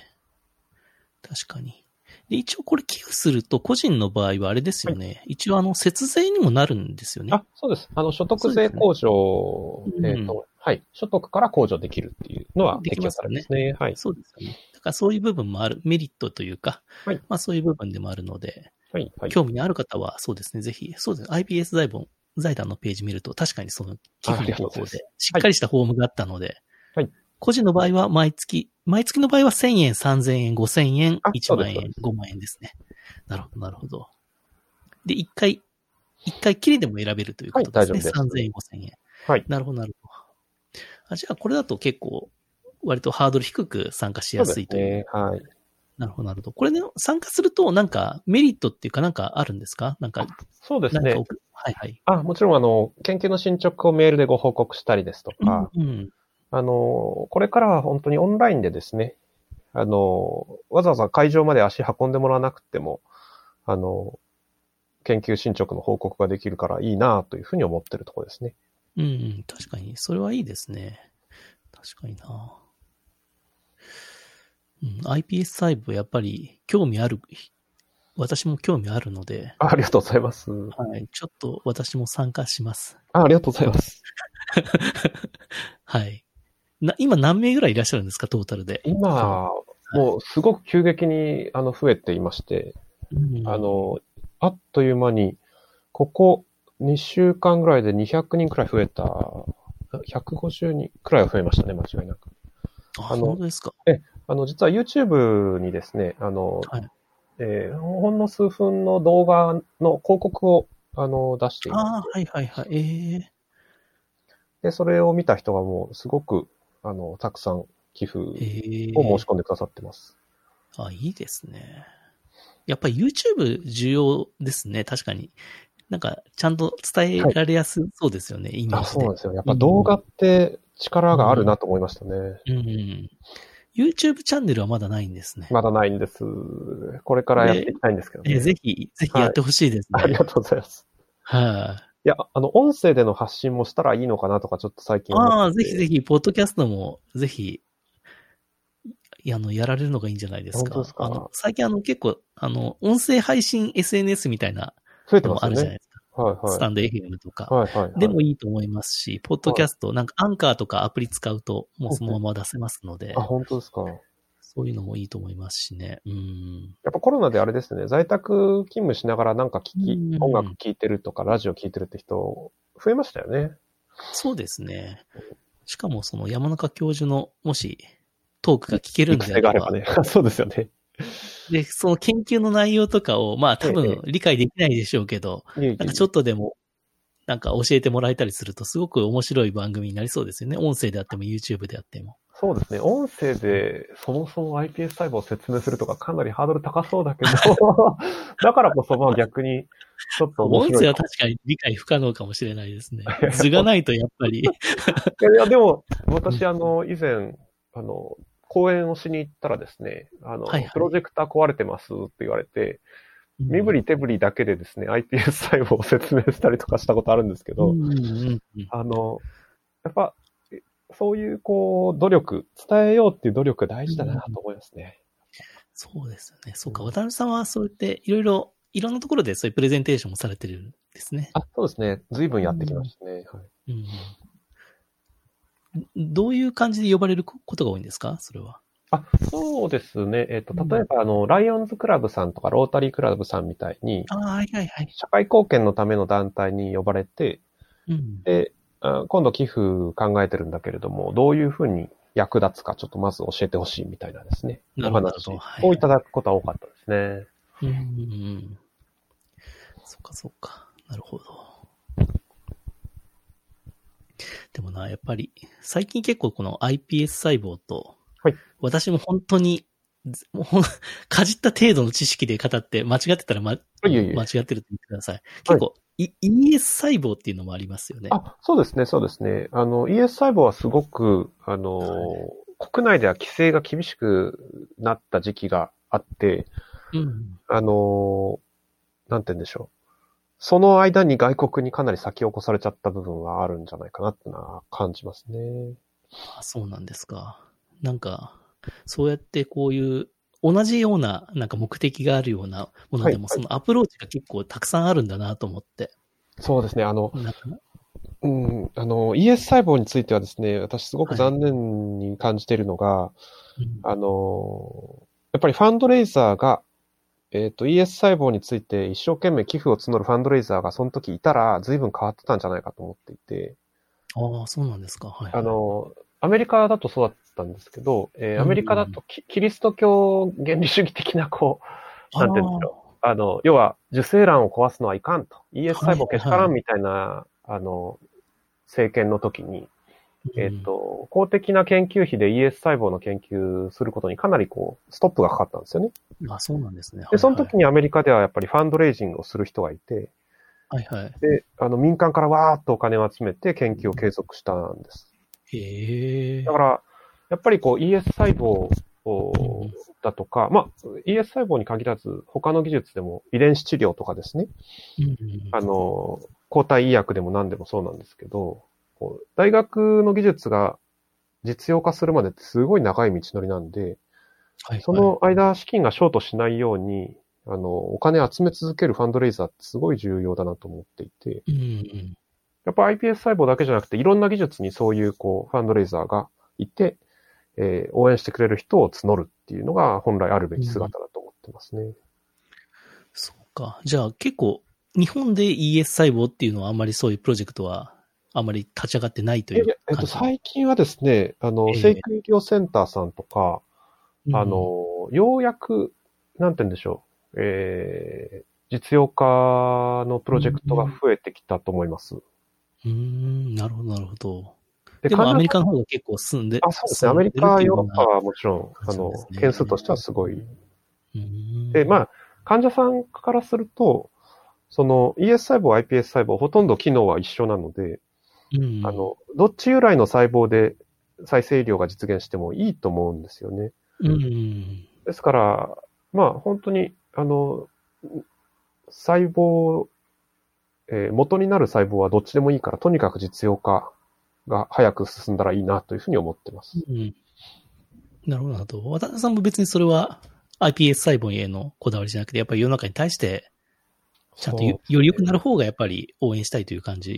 [SPEAKER 1] 確かに。で、一応これ寄付すると、個人の場合はあれですよね。はい、一応あの、節税にもなるんですよね。
[SPEAKER 2] あ、そうです。あの、所得税控除、ね、えっ、ー、と、うん、はい。所得から控除できるっていうのは適用されますね。はい。
[SPEAKER 1] そうですよね。だからそういう部分もある、メリットというか、はい。まあそういう部分でもあるので、はい。はい、興味のある方は、そうですね。ぜひ、そうです。IPS 財本、財団のページ見ると、確かにその寄付の方法で、しっかりしたフォームがあったので、はい。個人の場合は毎月、毎月の場合は1000円、3000円、5000円、1万円、5万円ですね。なるほど、なるほど。で、一回、一回きりでも選べるということですね。はい、大丈夫です。3000円、5000円。はい。なるほど、なるほど。あじゃあ、これだと結構、割とハードル低く参加しやすいという。ね、はい。なるほど、なるほど。これね、参加すると、なんか、メリットっていうか、なんかあるんですか？なんか。
[SPEAKER 2] そうですね。
[SPEAKER 1] はいはい。
[SPEAKER 2] あ、もちろん、あの、研究の進捗をメールでご報告したりですとか、うん、うん、あの、これからは本当にオンラインでですね、あの、わざわざ会場まで足運んでもらわなくても、あの、研究進捗の報告ができるからいいなというふうに思ってるところですね。
[SPEAKER 1] うんうん、確かに。それはいいですね。確かにな。うん、iPS 細胞やっぱり興味ある、私も興味あるので、
[SPEAKER 2] あありがとうございます。
[SPEAKER 1] はい、ちょっと私も参加します。
[SPEAKER 2] あありがとうございます。
[SPEAKER 1] はい。な、今何名ぐらいいらっしゃるんですか、トータルで？
[SPEAKER 2] 今、もうすごく急激にあの増えていまして、
[SPEAKER 1] うん、
[SPEAKER 2] あの、あっという間に、ここ2週間ぐらいで200人くらい増えた、150人くらいは増えましたね、間違いなく。
[SPEAKER 1] あ、
[SPEAKER 2] あの
[SPEAKER 1] 本当ですか。
[SPEAKER 2] あの、実は YouTube にですね、あの、
[SPEAKER 1] はい
[SPEAKER 2] えーほんの数分の動画の広告を、あの、出してい
[SPEAKER 1] あ
[SPEAKER 2] ま
[SPEAKER 1] あ、はいはいはい。ええ
[SPEAKER 2] で、それを見た人がもうすごく、あの、たくさん寄付を
[SPEAKER 1] ええ
[SPEAKER 2] 申し込んでくださってます。
[SPEAKER 1] あ、いいですね。やっぱり YouTube 重要ですね、確かに。なんか、ちゃんと伝えられやすそうですよね、イメー
[SPEAKER 2] あ、
[SPEAKER 1] ジで。
[SPEAKER 2] そうなんですよ。やっぱ動画って力があるなと思いましたね。
[SPEAKER 1] うん。YouTube チャンネルはまだないんですね。
[SPEAKER 2] まだないんです。これからやっていきたいんですけどね。
[SPEAKER 1] えぜひ、ぜひやってほしいですね。
[SPEAKER 2] ありがとうございます。
[SPEAKER 1] はい、
[SPEAKER 2] いや、あの、音声での発信もしたらいいのかなとか、ちょっと最近
[SPEAKER 1] ああ、ぜひぜひ、ポッドキャストも、ぜひ、あの、やられるのがいいんじゃないですか。
[SPEAKER 2] 本当ですか？
[SPEAKER 1] あの、最近あの、結構、あの、音声配信 SNS みたいな
[SPEAKER 2] 増えて
[SPEAKER 1] のもあるじゃない。ですか。
[SPEAKER 2] はいはい。
[SPEAKER 1] スタンド FM とか。
[SPEAKER 2] はいはいはい。
[SPEAKER 1] でもいいと思いますし、ポッドキャスト、なんかアンカーとかアプリ使うと、もうそのまま出せますので
[SPEAKER 2] あ、、本当ですか？
[SPEAKER 1] そういうのもいいと思いますしね。うん。
[SPEAKER 2] やっぱコロナであれですね、在宅勤務しながらなんか聞き、
[SPEAKER 1] うん
[SPEAKER 2] 音楽聴いてるとか、ラジオ聴いてるって人、増えましたよね。
[SPEAKER 1] そうですね。しかもその山中教授の、もし、トークが聞けるん
[SPEAKER 2] 育
[SPEAKER 1] であれば、
[SPEAKER 2] ればね。そうですよね。
[SPEAKER 1] で、その研究の内容とかを、まあ多
[SPEAKER 2] え
[SPEAKER 1] 分理解できないでしょうけど、
[SPEAKER 2] いえいえ
[SPEAKER 1] なんかちょっとでも、なんか教えてもらえたりすると、すごく面白い番組になりそうですよね。音声であっても YouTube であっても。
[SPEAKER 2] そうですね。音声でそもそも iPS 細胞を説明するとかかなりハードル高そうだけど、だからこそまあ逆にちょっと面
[SPEAKER 1] 音
[SPEAKER 2] 白い。
[SPEAKER 1] 声は確かに理解不可能かもしれないですね。図がないとやっぱり。
[SPEAKER 2] いやでも、私、あの、以前、あの、講演をしに行ったらですね、あの、
[SPEAKER 1] はいはい
[SPEAKER 2] プロジェクター壊れてますって言われて、身振り手振りだけでですね、iPS 細胞を説明したりとかしたことあるんですけど、
[SPEAKER 1] うんうんうん
[SPEAKER 2] あの、やっぱ、えそういう、こう、努力、伝えようっていう努力が大事だなと思いますね。
[SPEAKER 1] そうですよね。そうか。渡辺さんはそうやっていろいろ、いろんなところでそういうプレゼンテーションもされてるんですね。
[SPEAKER 2] あ、そうですね。随分やってきましたね。はい。
[SPEAKER 1] うんうん、どういう感じで呼ばれることが多いんですか？それは。
[SPEAKER 2] あ、そうですね。えっ、と、
[SPEAKER 1] うん
[SPEAKER 2] 例えば、あの、ライオンズクラブさんとかロータリークラブさんみたいに、
[SPEAKER 1] ああ、はいはいはい。
[SPEAKER 2] 社会貢献のための団体に呼ばれて、
[SPEAKER 1] うん。
[SPEAKER 2] で、あ今度寄付考えてるんだけれども、どういうふうに役立つかちょっとまず教えてほしいみたいなですね。
[SPEAKER 1] なるほど
[SPEAKER 2] をいただくことは多かったですね。
[SPEAKER 1] うんうんうん。そっかそっか。なるほど。でもな、やっぱり、最近結構この iPS 細胞と、
[SPEAKER 2] はい
[SPEAKER 1] 私も本当に、ずもう かじった程度の知識で語って、間違ってたら、ま、間違ってると言ってください。結構、い ES 細胞っていうのもありますよね。
[SPEAKER 2] あ、そうですね、そうですね。あの、ES 細胞はすごく、あの、
[SPEAKER 1] はい
[SPEAKER 2] 国内では規制が厳しくなった時期があって、
[SPEAKER 1] うん。
[SPEAKER 2] あの、なんて言うんでしょう。その間に外国にかなり先を越されちゃった部分はあるんじゃないかなってのは感じますね。
[SPEAKER 1] あそうなんですか。なんか、そうやってこういう、同じような、なんか目的があるようなものでも、
[SPEAKER 2] はい
[SPEAKER 1] そのアプローチが結構たくさんあるんだなと思って。
[SPEAKER 2] そうですね。あの、うん、あの、ES 細胞についてはですね、私すごく残念に感じているのが、
[SPEAKER 1] うん
[SPEAKER 2] あの、やっぱりファンドレイザーが、えっ、と、ES 細胞について一生懸命寄付を募るファンドレイザーがその時いたら随分変わってたんじゃないかと思っていて、
[SPEAKER 1] ああ、そうなんですか。はい。
[SPEAKER 2] あ、の、アメリカだとそうだったんですけど、えー
[SPEAKER 1] うん
[SPEAKER 2] アメリカだとキキリスト教原理主義的な、こう、なんて言うんでしょう。あの、要は、受精卵を壊すのはいかんと。ES 細胞けしからんみたいな、あの、政権の時に、
[SPEAKER 1] うん
[SPEAKER 2] えっ、、と、公的な研究費で ES 細胞の研究することにかなりこう、ストップがかかったんですよね。
[SPEAKER 1] あ、そうなんですね。
[SPEAKER 2] で、その時にアメリカではやっぱりファンドレイジングをする人がいて、
[SPEAKER 1] はいはい。はい
[SPEAKER 2] で、あの、民間からわーっとお金を集めて研究を継続したんです。
[SPEAKER 1] へえ。
[SPEAKER 2] だから、やっぱりこう ES 細胞だとか、まあ、ES 細胞に限らず、他の技術でも遺伝子治療とかですね、
[SPEAKER 1] うん。
[SPEAKER 2] あの、抗体医薬でも何でもそうなんですけど、こう大学の技術が実用化するまでってすごい長い道のりなんで、
[SPEAKER 1] はい。
[SPEAKER 2] その間資金がショートしないように、あの、お金集め続けるファンドレイザーってすごい重要だなと思っていて、
[SPEAKER 1] うん。うん
[SPEAKER 2] やっぱ iPS 細胞だけじゃなくて、いろんな技術にそういう、こう、ファンドレイザーがいて、えー応援してくれる人を募るっていうのが本来あるべき姿だと思ってますね。
[SPEAKER 1] そうか。じゃあ結構、日本で ES 細胞っていうのはあんまりそういうプロジェクトはあんまり立ち上がってないとい
[SPEAKER 2] いうやえっと。最近はですね、あの、
[SPEAKER 1] ええ
[SPEAKER 2] 生育医療センターさんとか、
[SPEAKER 1] うん
[SPEAKER 2] あ、の、ようやく、なんて言うんでしょう、えー、実用化のプロジェクトが増えてきたと思います。
[SPEAKER 1] うーん、なるほど、なるほど。
[SPEAKER 2] で
[SPEAKER 1] でもアメリカの方が結構進んで、
[SPEAKER 2] あ、そうですね。アメリカ、ヨーロッパ
[SPEAKER 1] は。
[SPEAKER 2] はもちろん、あの件数としてはすごい。で、まあ、患者さんからすると、その ES 細胞、iPS 細胞、ほとんど機能は一緒なので、
[SPEAKER 1] うん、
[SPEAKER 2] あの、どっち由来の細胞で再生医療が実現してもいいと思うんですよね。
[SPEAKER 1] うん、
[SPEAKER 2] ですから、まあ本当に、あの、細胞、えー元になる細胞はどっちでもいいから、とにかく実用化が早く進んだらいいなというふうに思ってます。
[SPEAKER 1] うん。なるほど、なるほど。渡辺さんも別にそれは iPS 細胞へのこだわりじゃなくて、やっぱり世の中に対して、ちゃんとよより良くなる方がやっぱり応援したいという感じ。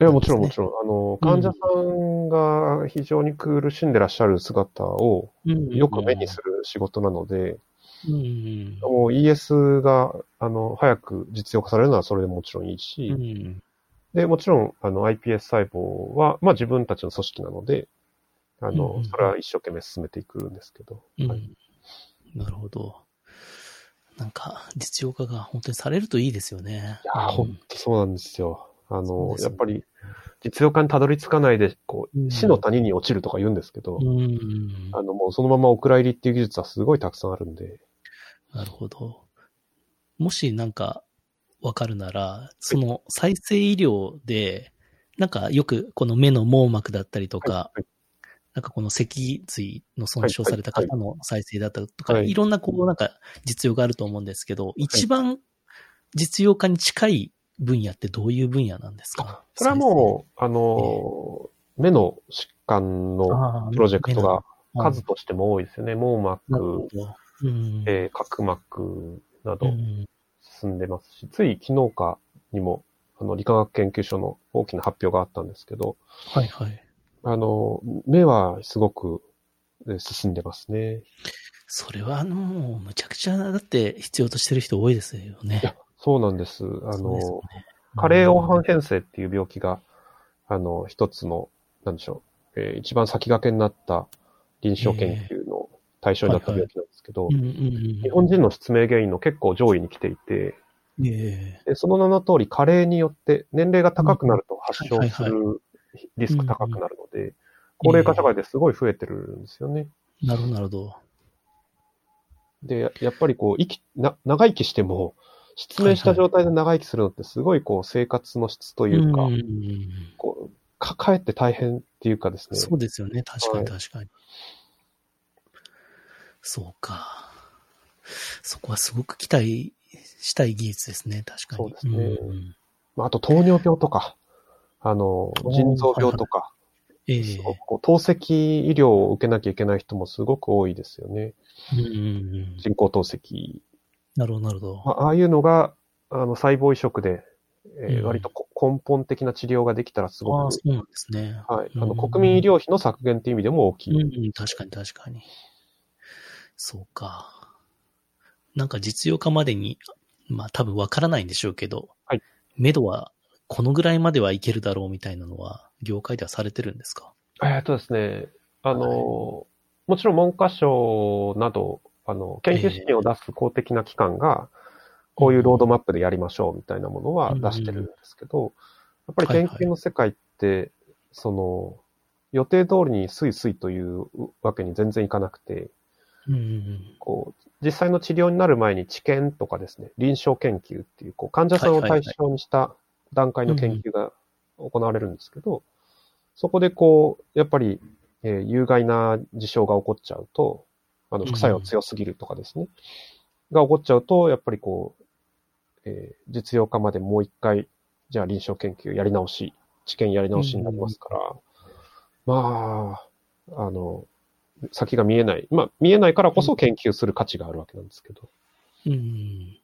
[SPEAKER 2] いや、もちろんもちろん。あの、患者さんが非常に苦しんでらっしゃる姿をよく目にする仕事なので、
[SPEAKER 1] うん。
[SPEAKER 2] もう ES が、あの、早く実用化されるのはそれでもちろんいいし、
[SPEAKER 1] うん。
[SPEAKER 2] で、もちろん、あの、iPS 細胞は、まあ自分たちの組織なので、あ
[SPEAKER 1] うんうん、
[SPEAKER 2] のそれは一生懸命進めていくんですけど。
[SPEAKER 1] うん
[SPEAKER 2] はい
[SPEAKER 1] なるほど。なんか、実用化が本当にされるといいですよね。
[SPEAKER 2] いや
[SPEAKER 1] ん
[SPEAKER 2] 本当そうなんですよ。あの、
[SPEAKER 1] そうですよ
[SPEAKER 2] やっぱり、実用化にたどり着かないで、こ
[SPEAKER 1] うん
[SPEAKER 2] う、死の谷に落ちるとか言うんですけど、
[SPEAKER 1] うん。
[SPEAKER 2] あの、もうそのままお蔵入りっていう技術はすごいたくさんあるんで、
[SPEAKER 1] なるほど。もしなんかわかるなら、その再生医療で、なんかよくこの目の網膜だったりとか、
[SPEAKER 2] はい。
[SPEAKER 1] なんかこの脊髄の損傷された方の再生だったりとか、
[SPEAKER 2] はい。
[SPEAKER 1] いろんなこうなんか実用があると思うんですけど、一番実用化に近い分野ってどういう分野なんですか？
[SPEAKER 2] それはもう、あの、目の疾患のプロジェクトが数としても多いですよね。網膜、
[SPEAKER 1] ど。うん。
[SPEAKER 2] えー角膜など。
[SPEAKER 1] うん
[SPEAKER 2] 進んでますし、つい昨日かにも、あの、理化学研究所の大きな発表があったんですけど、
[SPEAKER 1] はいはい。
[SPEAKER 2] あの、目はすごくえー進んでますね。
[SPEAKER 1] それはもうむちゃくちゃだって必要としてる人多いですよね。
[SPEAKER 2] いや、そうなんです。あの加齢黄斑変性っていう病気が、あの、一つの、なんでしょう、えー一番先駆けになった臨床研究の対象になった病気なんですけど。日本人の失明原因の結構上位に来ていて、
[SPEAKER 1] ええ
[SPEAKER 2] でその名の通り、加齢によって年齢が高くなると発症す
[SPEAKER 1] はいはい
[SPEAKER 2] るリスク高くなるので、高齢化社会ですごい増えてるんですよね。
[SPEAKER 1] なるほど、なるほど。
[SPEAKER 2] で、ややっぱりこう、生き、な、長生きしても、失明した状態で長生きするのってすごいこう、生活の質というか、こう、抱えて大変っていうかですね。
[SPEAKER 1] そうですよね。確かに
[SPEAKER 2] は
[SPEAKER 1] 確かに。そうか。そこはすごく期待したい技術ですね。確かに。
[SPEAKER 2] そうですね
[SPEAKER 1] ん
[SPEAKER 2] まあ、あと糖尿病とか、あの、腎臓病とか、
[SPEAKER 1] ええ
[SPEAKER 2] 透析医療を受けなきゃいけない人もすごく多いですよね。
[SPEAKER 1] うんうんうん
[SPEAKER 2] 人工透析。
[SPEAKER 1] なるほど、なるほど。
[SPEAKER 2] まあ、ああいうのが、あの、細胞移植で、えー
[SPEAKER 1] うん
[SPEAKER 2] 割とこ根本的な治療ができたらす
[SPEAKER 1] あ
[SPEAKER 2] ごく、
[SPEAKER 1] あ、そうなんですね。
[SPEAKER 2] はい。あの、
[SPEAKER 1] うん
[SPEAKER 2] 国民医療費の削減っていう意味でも大きい。
[SPEAKER 1] うんうん、確かに確かに。そうか。なんか実用化までに、まあ多分わからないんでしょうけど、
[SPEAKER 2] はい。
[SPEAKER 1] 目処はこのぐらいまではいけるだろうみたいなのは、業界ではされてるんですか？
[SPEAKER 2] えっとですね、あの、もちろん文科省など、あの、研究資金を出す公的な機関が、こういうロードマップでやりましょうみたいなものは出してるんですけど、やっぱり研究の世界って、その、予定通りにスイスイというわけに全然いかなくて、
[SPEAKER 1] うんうん
[SPEAKER 2] こう、実際の治療になる前に治験とかですね、臨床研究っていう、こう、患者さんを対象にした段階の研究が行われるんですけど、そこでこう、やっぱり、えー有害な事象が起こっちゃうと、あの、副作用強すぎるとかですね。が起こっちゃうと、やっぱりこう、えー実用化までもう一回、じゃあ臨床研究やり直し、治験やり直しになりますから、まあ、あの、先が見えない。まあ、見えないからこそ研究する価値があるわけなんですけど。
[SPEAKER 1] うん。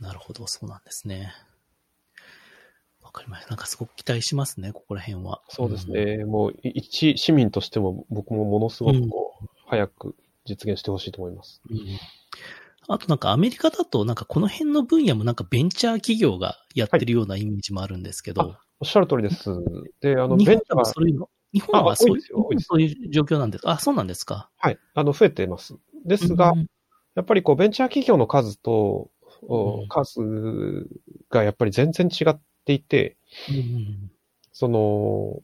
[SPEAKER 1] なるほど、そうなんですね。わかりました。なんかすごく期待しますね、ここら辺は。
[SPEAKER 2] そうですね。もう、い一市民としても僕もものすごくこう、早く実現してほしいと思います。
[SPEAKER 1] うん。うんあとなんかアメリカだとなんかこの辺の分野もなんかベンチャー企業がやってるようなイメージもあるんですけど、
[SPEAKER 2] おっしゃる通りです。で、あの、ベンチャー
[SPEAKER 1] そういうの、日本はそういう状況なんです。あ、そうなんですか。
[SPEAKER 2] はい、あの、増えています。ですが、
[SPEAKER 1] うん
[SPEAKER 2] やっぱりこう、ベンチャー企業の数と、お
[SPEAKER 1] うん
[SPEAKER 2] 数がやっぱり全然違っていて、
[SPEAKER 1] うん
[SPEAKER 2] その、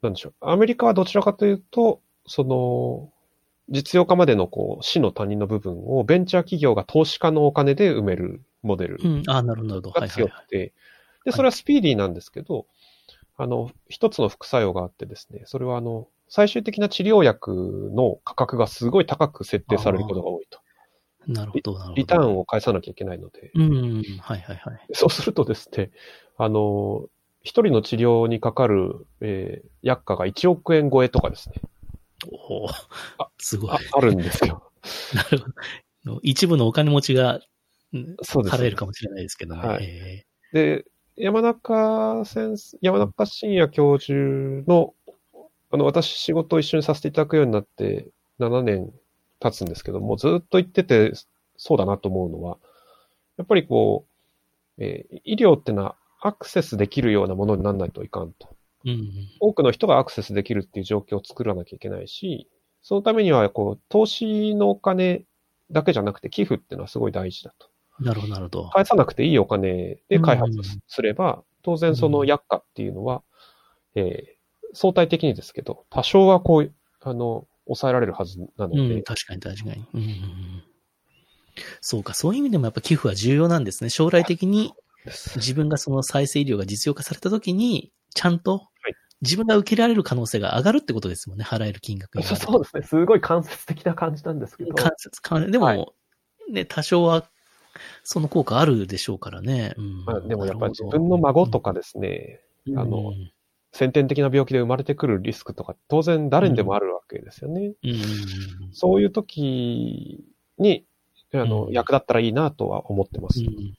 [SPEAKER 2] なんでしょう。アメリカはどちらかというと、その、実用化までのこう、死の他人の部分をベンチャー企業が投資家のお金で埋めるモデル
[SPEAKER 1] うん。あ、なるほど、なるほど。はい
[SPEAKER 2] が
[SPEAKER 1] はいはい。
[SPEAKER 2] 強くて、で、それはスピーディーなんですけど、あの、一つの副作用があってですね、それはあの、最終的な治療薬の価格がすごい高く設定されることが多いと。
[SPEAKER 1] なるほど、なるほど。
[SPEAKER 2] リターンを返さなきゃいけないので、
[SPEAKER 1] うん。はいはいはい。
[SPEAKER 2] そうするとですね、あの、一人の治療にかかる、えー薬価が1億円超えとかですね、
[SPEAKER 1] おお
[SPEAKER 2] あ
[SPEAKER 1] すごい
[SPEAKER 2] あ。あるんですよ。
[SPEAKER 1] なるほど。一部のお金持ちがうん
[SPEAKER 2] そうです。
[SPEAKER 1] 払えるかもしれないですけどね。
[SPEAKER 2] はい
[SPEAKER 1] え
[SPEAKER 2] で、山中先生、山中伸也教授の、あの、私仕事を一緒にさせていただくようになって7年経つんですけども、ずっと言ってて、そうだなと思うのは、やっぱりこう、えー医療ってのはアクセスできるようなものにならないといかんと。
[SPEAKER 1] ーうん。
[SPEAKER 2] 多くの人がアクセスできるっていう状況を作らなきゃいけないし、そのためには、こう、投資のお金だけじゃなくて寄付っていうのはすごい大事だと。
[SPEAKER 1] なるほど、なるほど。
[SPEAKER 2] 返さなくていいお金で開発
[SPEAKER 1] うん
[SPEAKER 2] すれば、当然その薬価っていうのは、えー相対的にですけど、多少はこう、あの、抑えられるはずなので、
[SPEAKER 1] うん、確かに確かに。うん。そうか、そういう意味でもやっぱ寄付は重要なんですね。将来的に自分がその再生医療が実用化された時に、ちゃんと
[SPEAKER 2] はい
[SPEAKER 1] 自分が受けられる可能性が上がるってことですもんね、払える金額が。
[SPEAKER 2] そうですね。すごい間接的な感じなんですけど、
[SPEAKER 1] 間接関でも、
[SPEAKER 2] はい
[SPEAKER 1] ね、多少は、その効果あるでしょうからね。うん。
[SPEAKER 2] まあ、でもやっぱり自分の孫とかですね、
[SPEAKER 1] うん。
[SPEAKER 2] あの先天的な病気で生まれてくるリスクとか、当然誰にでもあるわけですよね。
[SPEAKER 1] うん。うん。
[SPEAKER 2] そういう時に、あの、
[SPEAKER 1] うん。
[SPEAKER 2] 役立ったらいいなとは思ってます。
[SPEAKER 1] うん。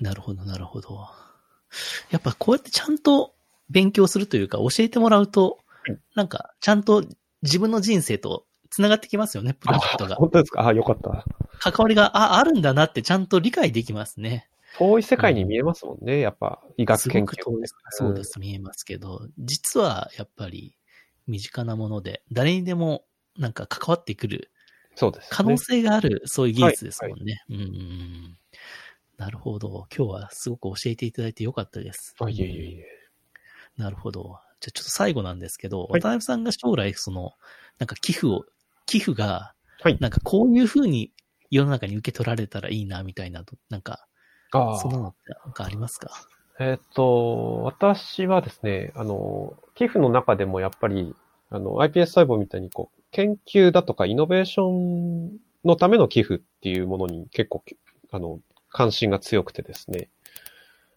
[SPEAKER 1] なるほど、なるほど。やっぱこうやってちゃんと勉強するというか、教えてもらうと
[SPEAKER 2] はい、
[SPEAKER 1] なんか、ちゃんと自分の人生と繋がってきますよね、プロジェクトが。
[SPEAKER 2] 本当ですか？あ、よかった。
[SPEAKER 1] 関わりが、あ、あるんだなってちゃんと理解できますね。
[SPEAKER 2] 遠い世界に見えますもんね、やっぱ、医学
[SPEAKER 1] す
[SPEAKER 2] 研究
[SPEAKER 1] そうです、見えますけど、実はやっぱり身近なもので、誰にでもなんか関わってくる
[SPEAKER 2] そうです、ね。
[SPEAKER 1] 可能性がある、そういう技術ですもんね。うんうんうんなるほど。今日はすごく教えていただいてよかったです。
[SPEAKER 2] あ、いえいえいえ。
[SPEAKER 1] なるほど。じゃあちょっと最後なんですけど、
[SPEAKER 2] はい
[SPEAKER 1] 渡辺さんが将来その、なんか寄付を、寄付が、
[SPEAKER 2] はい。
[SPEAKER 1] なんかこういう風に世の中に受け取られたらいいな、みたいな、なんか、
[SPEAKER 2] あ
[SPEAKER 1] そんなのってなんかありますか？
[SPEAKER 2] えっ、と、私はですね、あの、寄付の中でもやっぱり、あの、iPS 細胞みたいにこう、研究だとかイノベーションのための寄付っていうものに結構、あの、関心が強くてですね、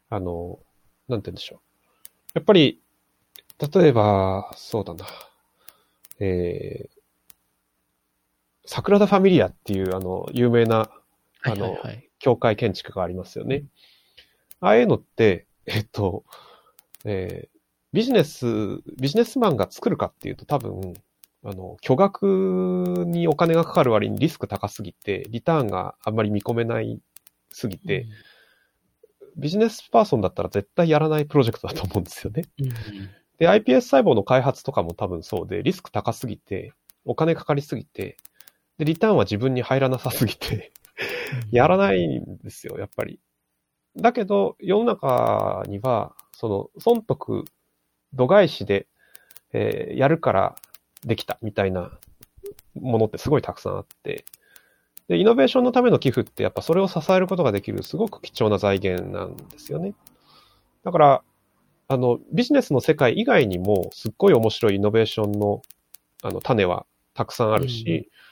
[SPEAKER 2] あの、なんて言うんでしょう。やっぱり、例えば、そうだな、えー、サクラダ・ファミリアっていう、あの、有名な、
[SPEAKER 1] はい
[SPEAKER 2] あの
[SPEAKER 1] はいはい。
[SPEAKER 2] 教会建築がありますよね。ああいうのって、えっと、えービジネス、ビジネスマンが作るかっていうと多分、あの、巨額にお金がかかる割にリスク高すぎて、リターンがあんまり見込めないすぎて、ビジネスパーソンだったら絶対やらないプロジェクトだと思うんですよね。
[SPEAKER 1] うん、うん
[SPEAKER 2] で、iPS 細胞の開発とかも多分そうで、リスク高すぎて、お金かかりすぎて、で、リターンは自分に入らなさすぎて、やらないんですよ、やっぱり。だけど、世の中には、その、損得、度外視で、えーやるからできたみたいなものってすごいたくさんあって、で、イノベーションのための寄付ってやっぱそれを支えることができるすごく貴重な財源なんですよね。だから、あの、ビジネスの世界以外にもすっごい面白いイノベーションの、あの、種はたくさんあるし、
[SPEAKER 1] うん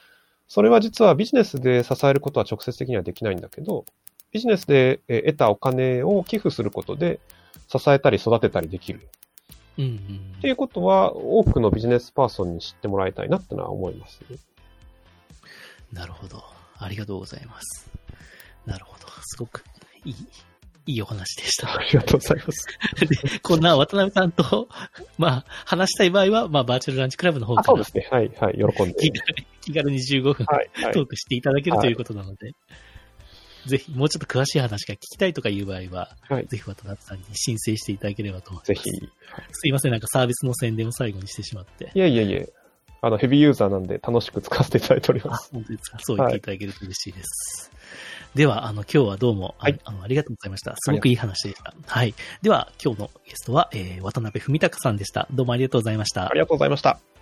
[SPEAKER 2] それは実はビジネスで支えることは直接的にはできないんだけど、ビジネスでえー得たお金を寄付することで支えたり育てたりできる。
[SPEAKER 1] うんうん
[SPEAKER 2] っていうことは、多くのビジネスパーソンに知ってもらいたいなってのは思います、ね。
[SPEAKER 1] なるほど。ありがとうございます。なるほど。すごくいい、いいお話でした。
[SPEAKER 2] ありがとうございます。
[SPEAKER 1] で、こんな渡辺さんと、まあ、話したい場合は、まあ、バーチャルランチクラブの方
[SPEAKER 2] あ、
[SPEAKER 1] から
[SPEAKER 2] そうですね。はい、はい。喜んで。
[SPEAKER 1] 気軽に気軽に15分
[SPEAKER 2] はい、はい
[SPEAKER 1] ト。ークしていただける
[SPEAKER 2] はい
[SPEAKER 1] ということなので、ぜひ、もうちょっと詳しい話が聞きたいとかいう場合は、
[SPEAKER 2] はい
[SPEAKER 1] ぜひ渡辺さんに申請していただければと思います。
[SPEAKER 2] ぜひ。
[SPEAKER 1] すいません、なんかサービスの宣伝を最後にしてしまって。
[SPEAKER 2] いえいえいえ。あの、ヘビーユーザーなんで楽しく使わせていただいておりま
[SPEAKER 1] あ
[SPEAKER 2] す。、
[SPEAKER 1] 本当ですか。そう言っていただけると嬉しいです。では、あの、今日はどうも、あ
[SPEAKER 2] はい
[SPEAKER 1] あのありがとうございました。すごくいい話でした。はい。では、今日のゲストは、えー、渡辺文隆さんでした。どうもありがとうございました
[SPEAKER 2] あ。りがとうございました。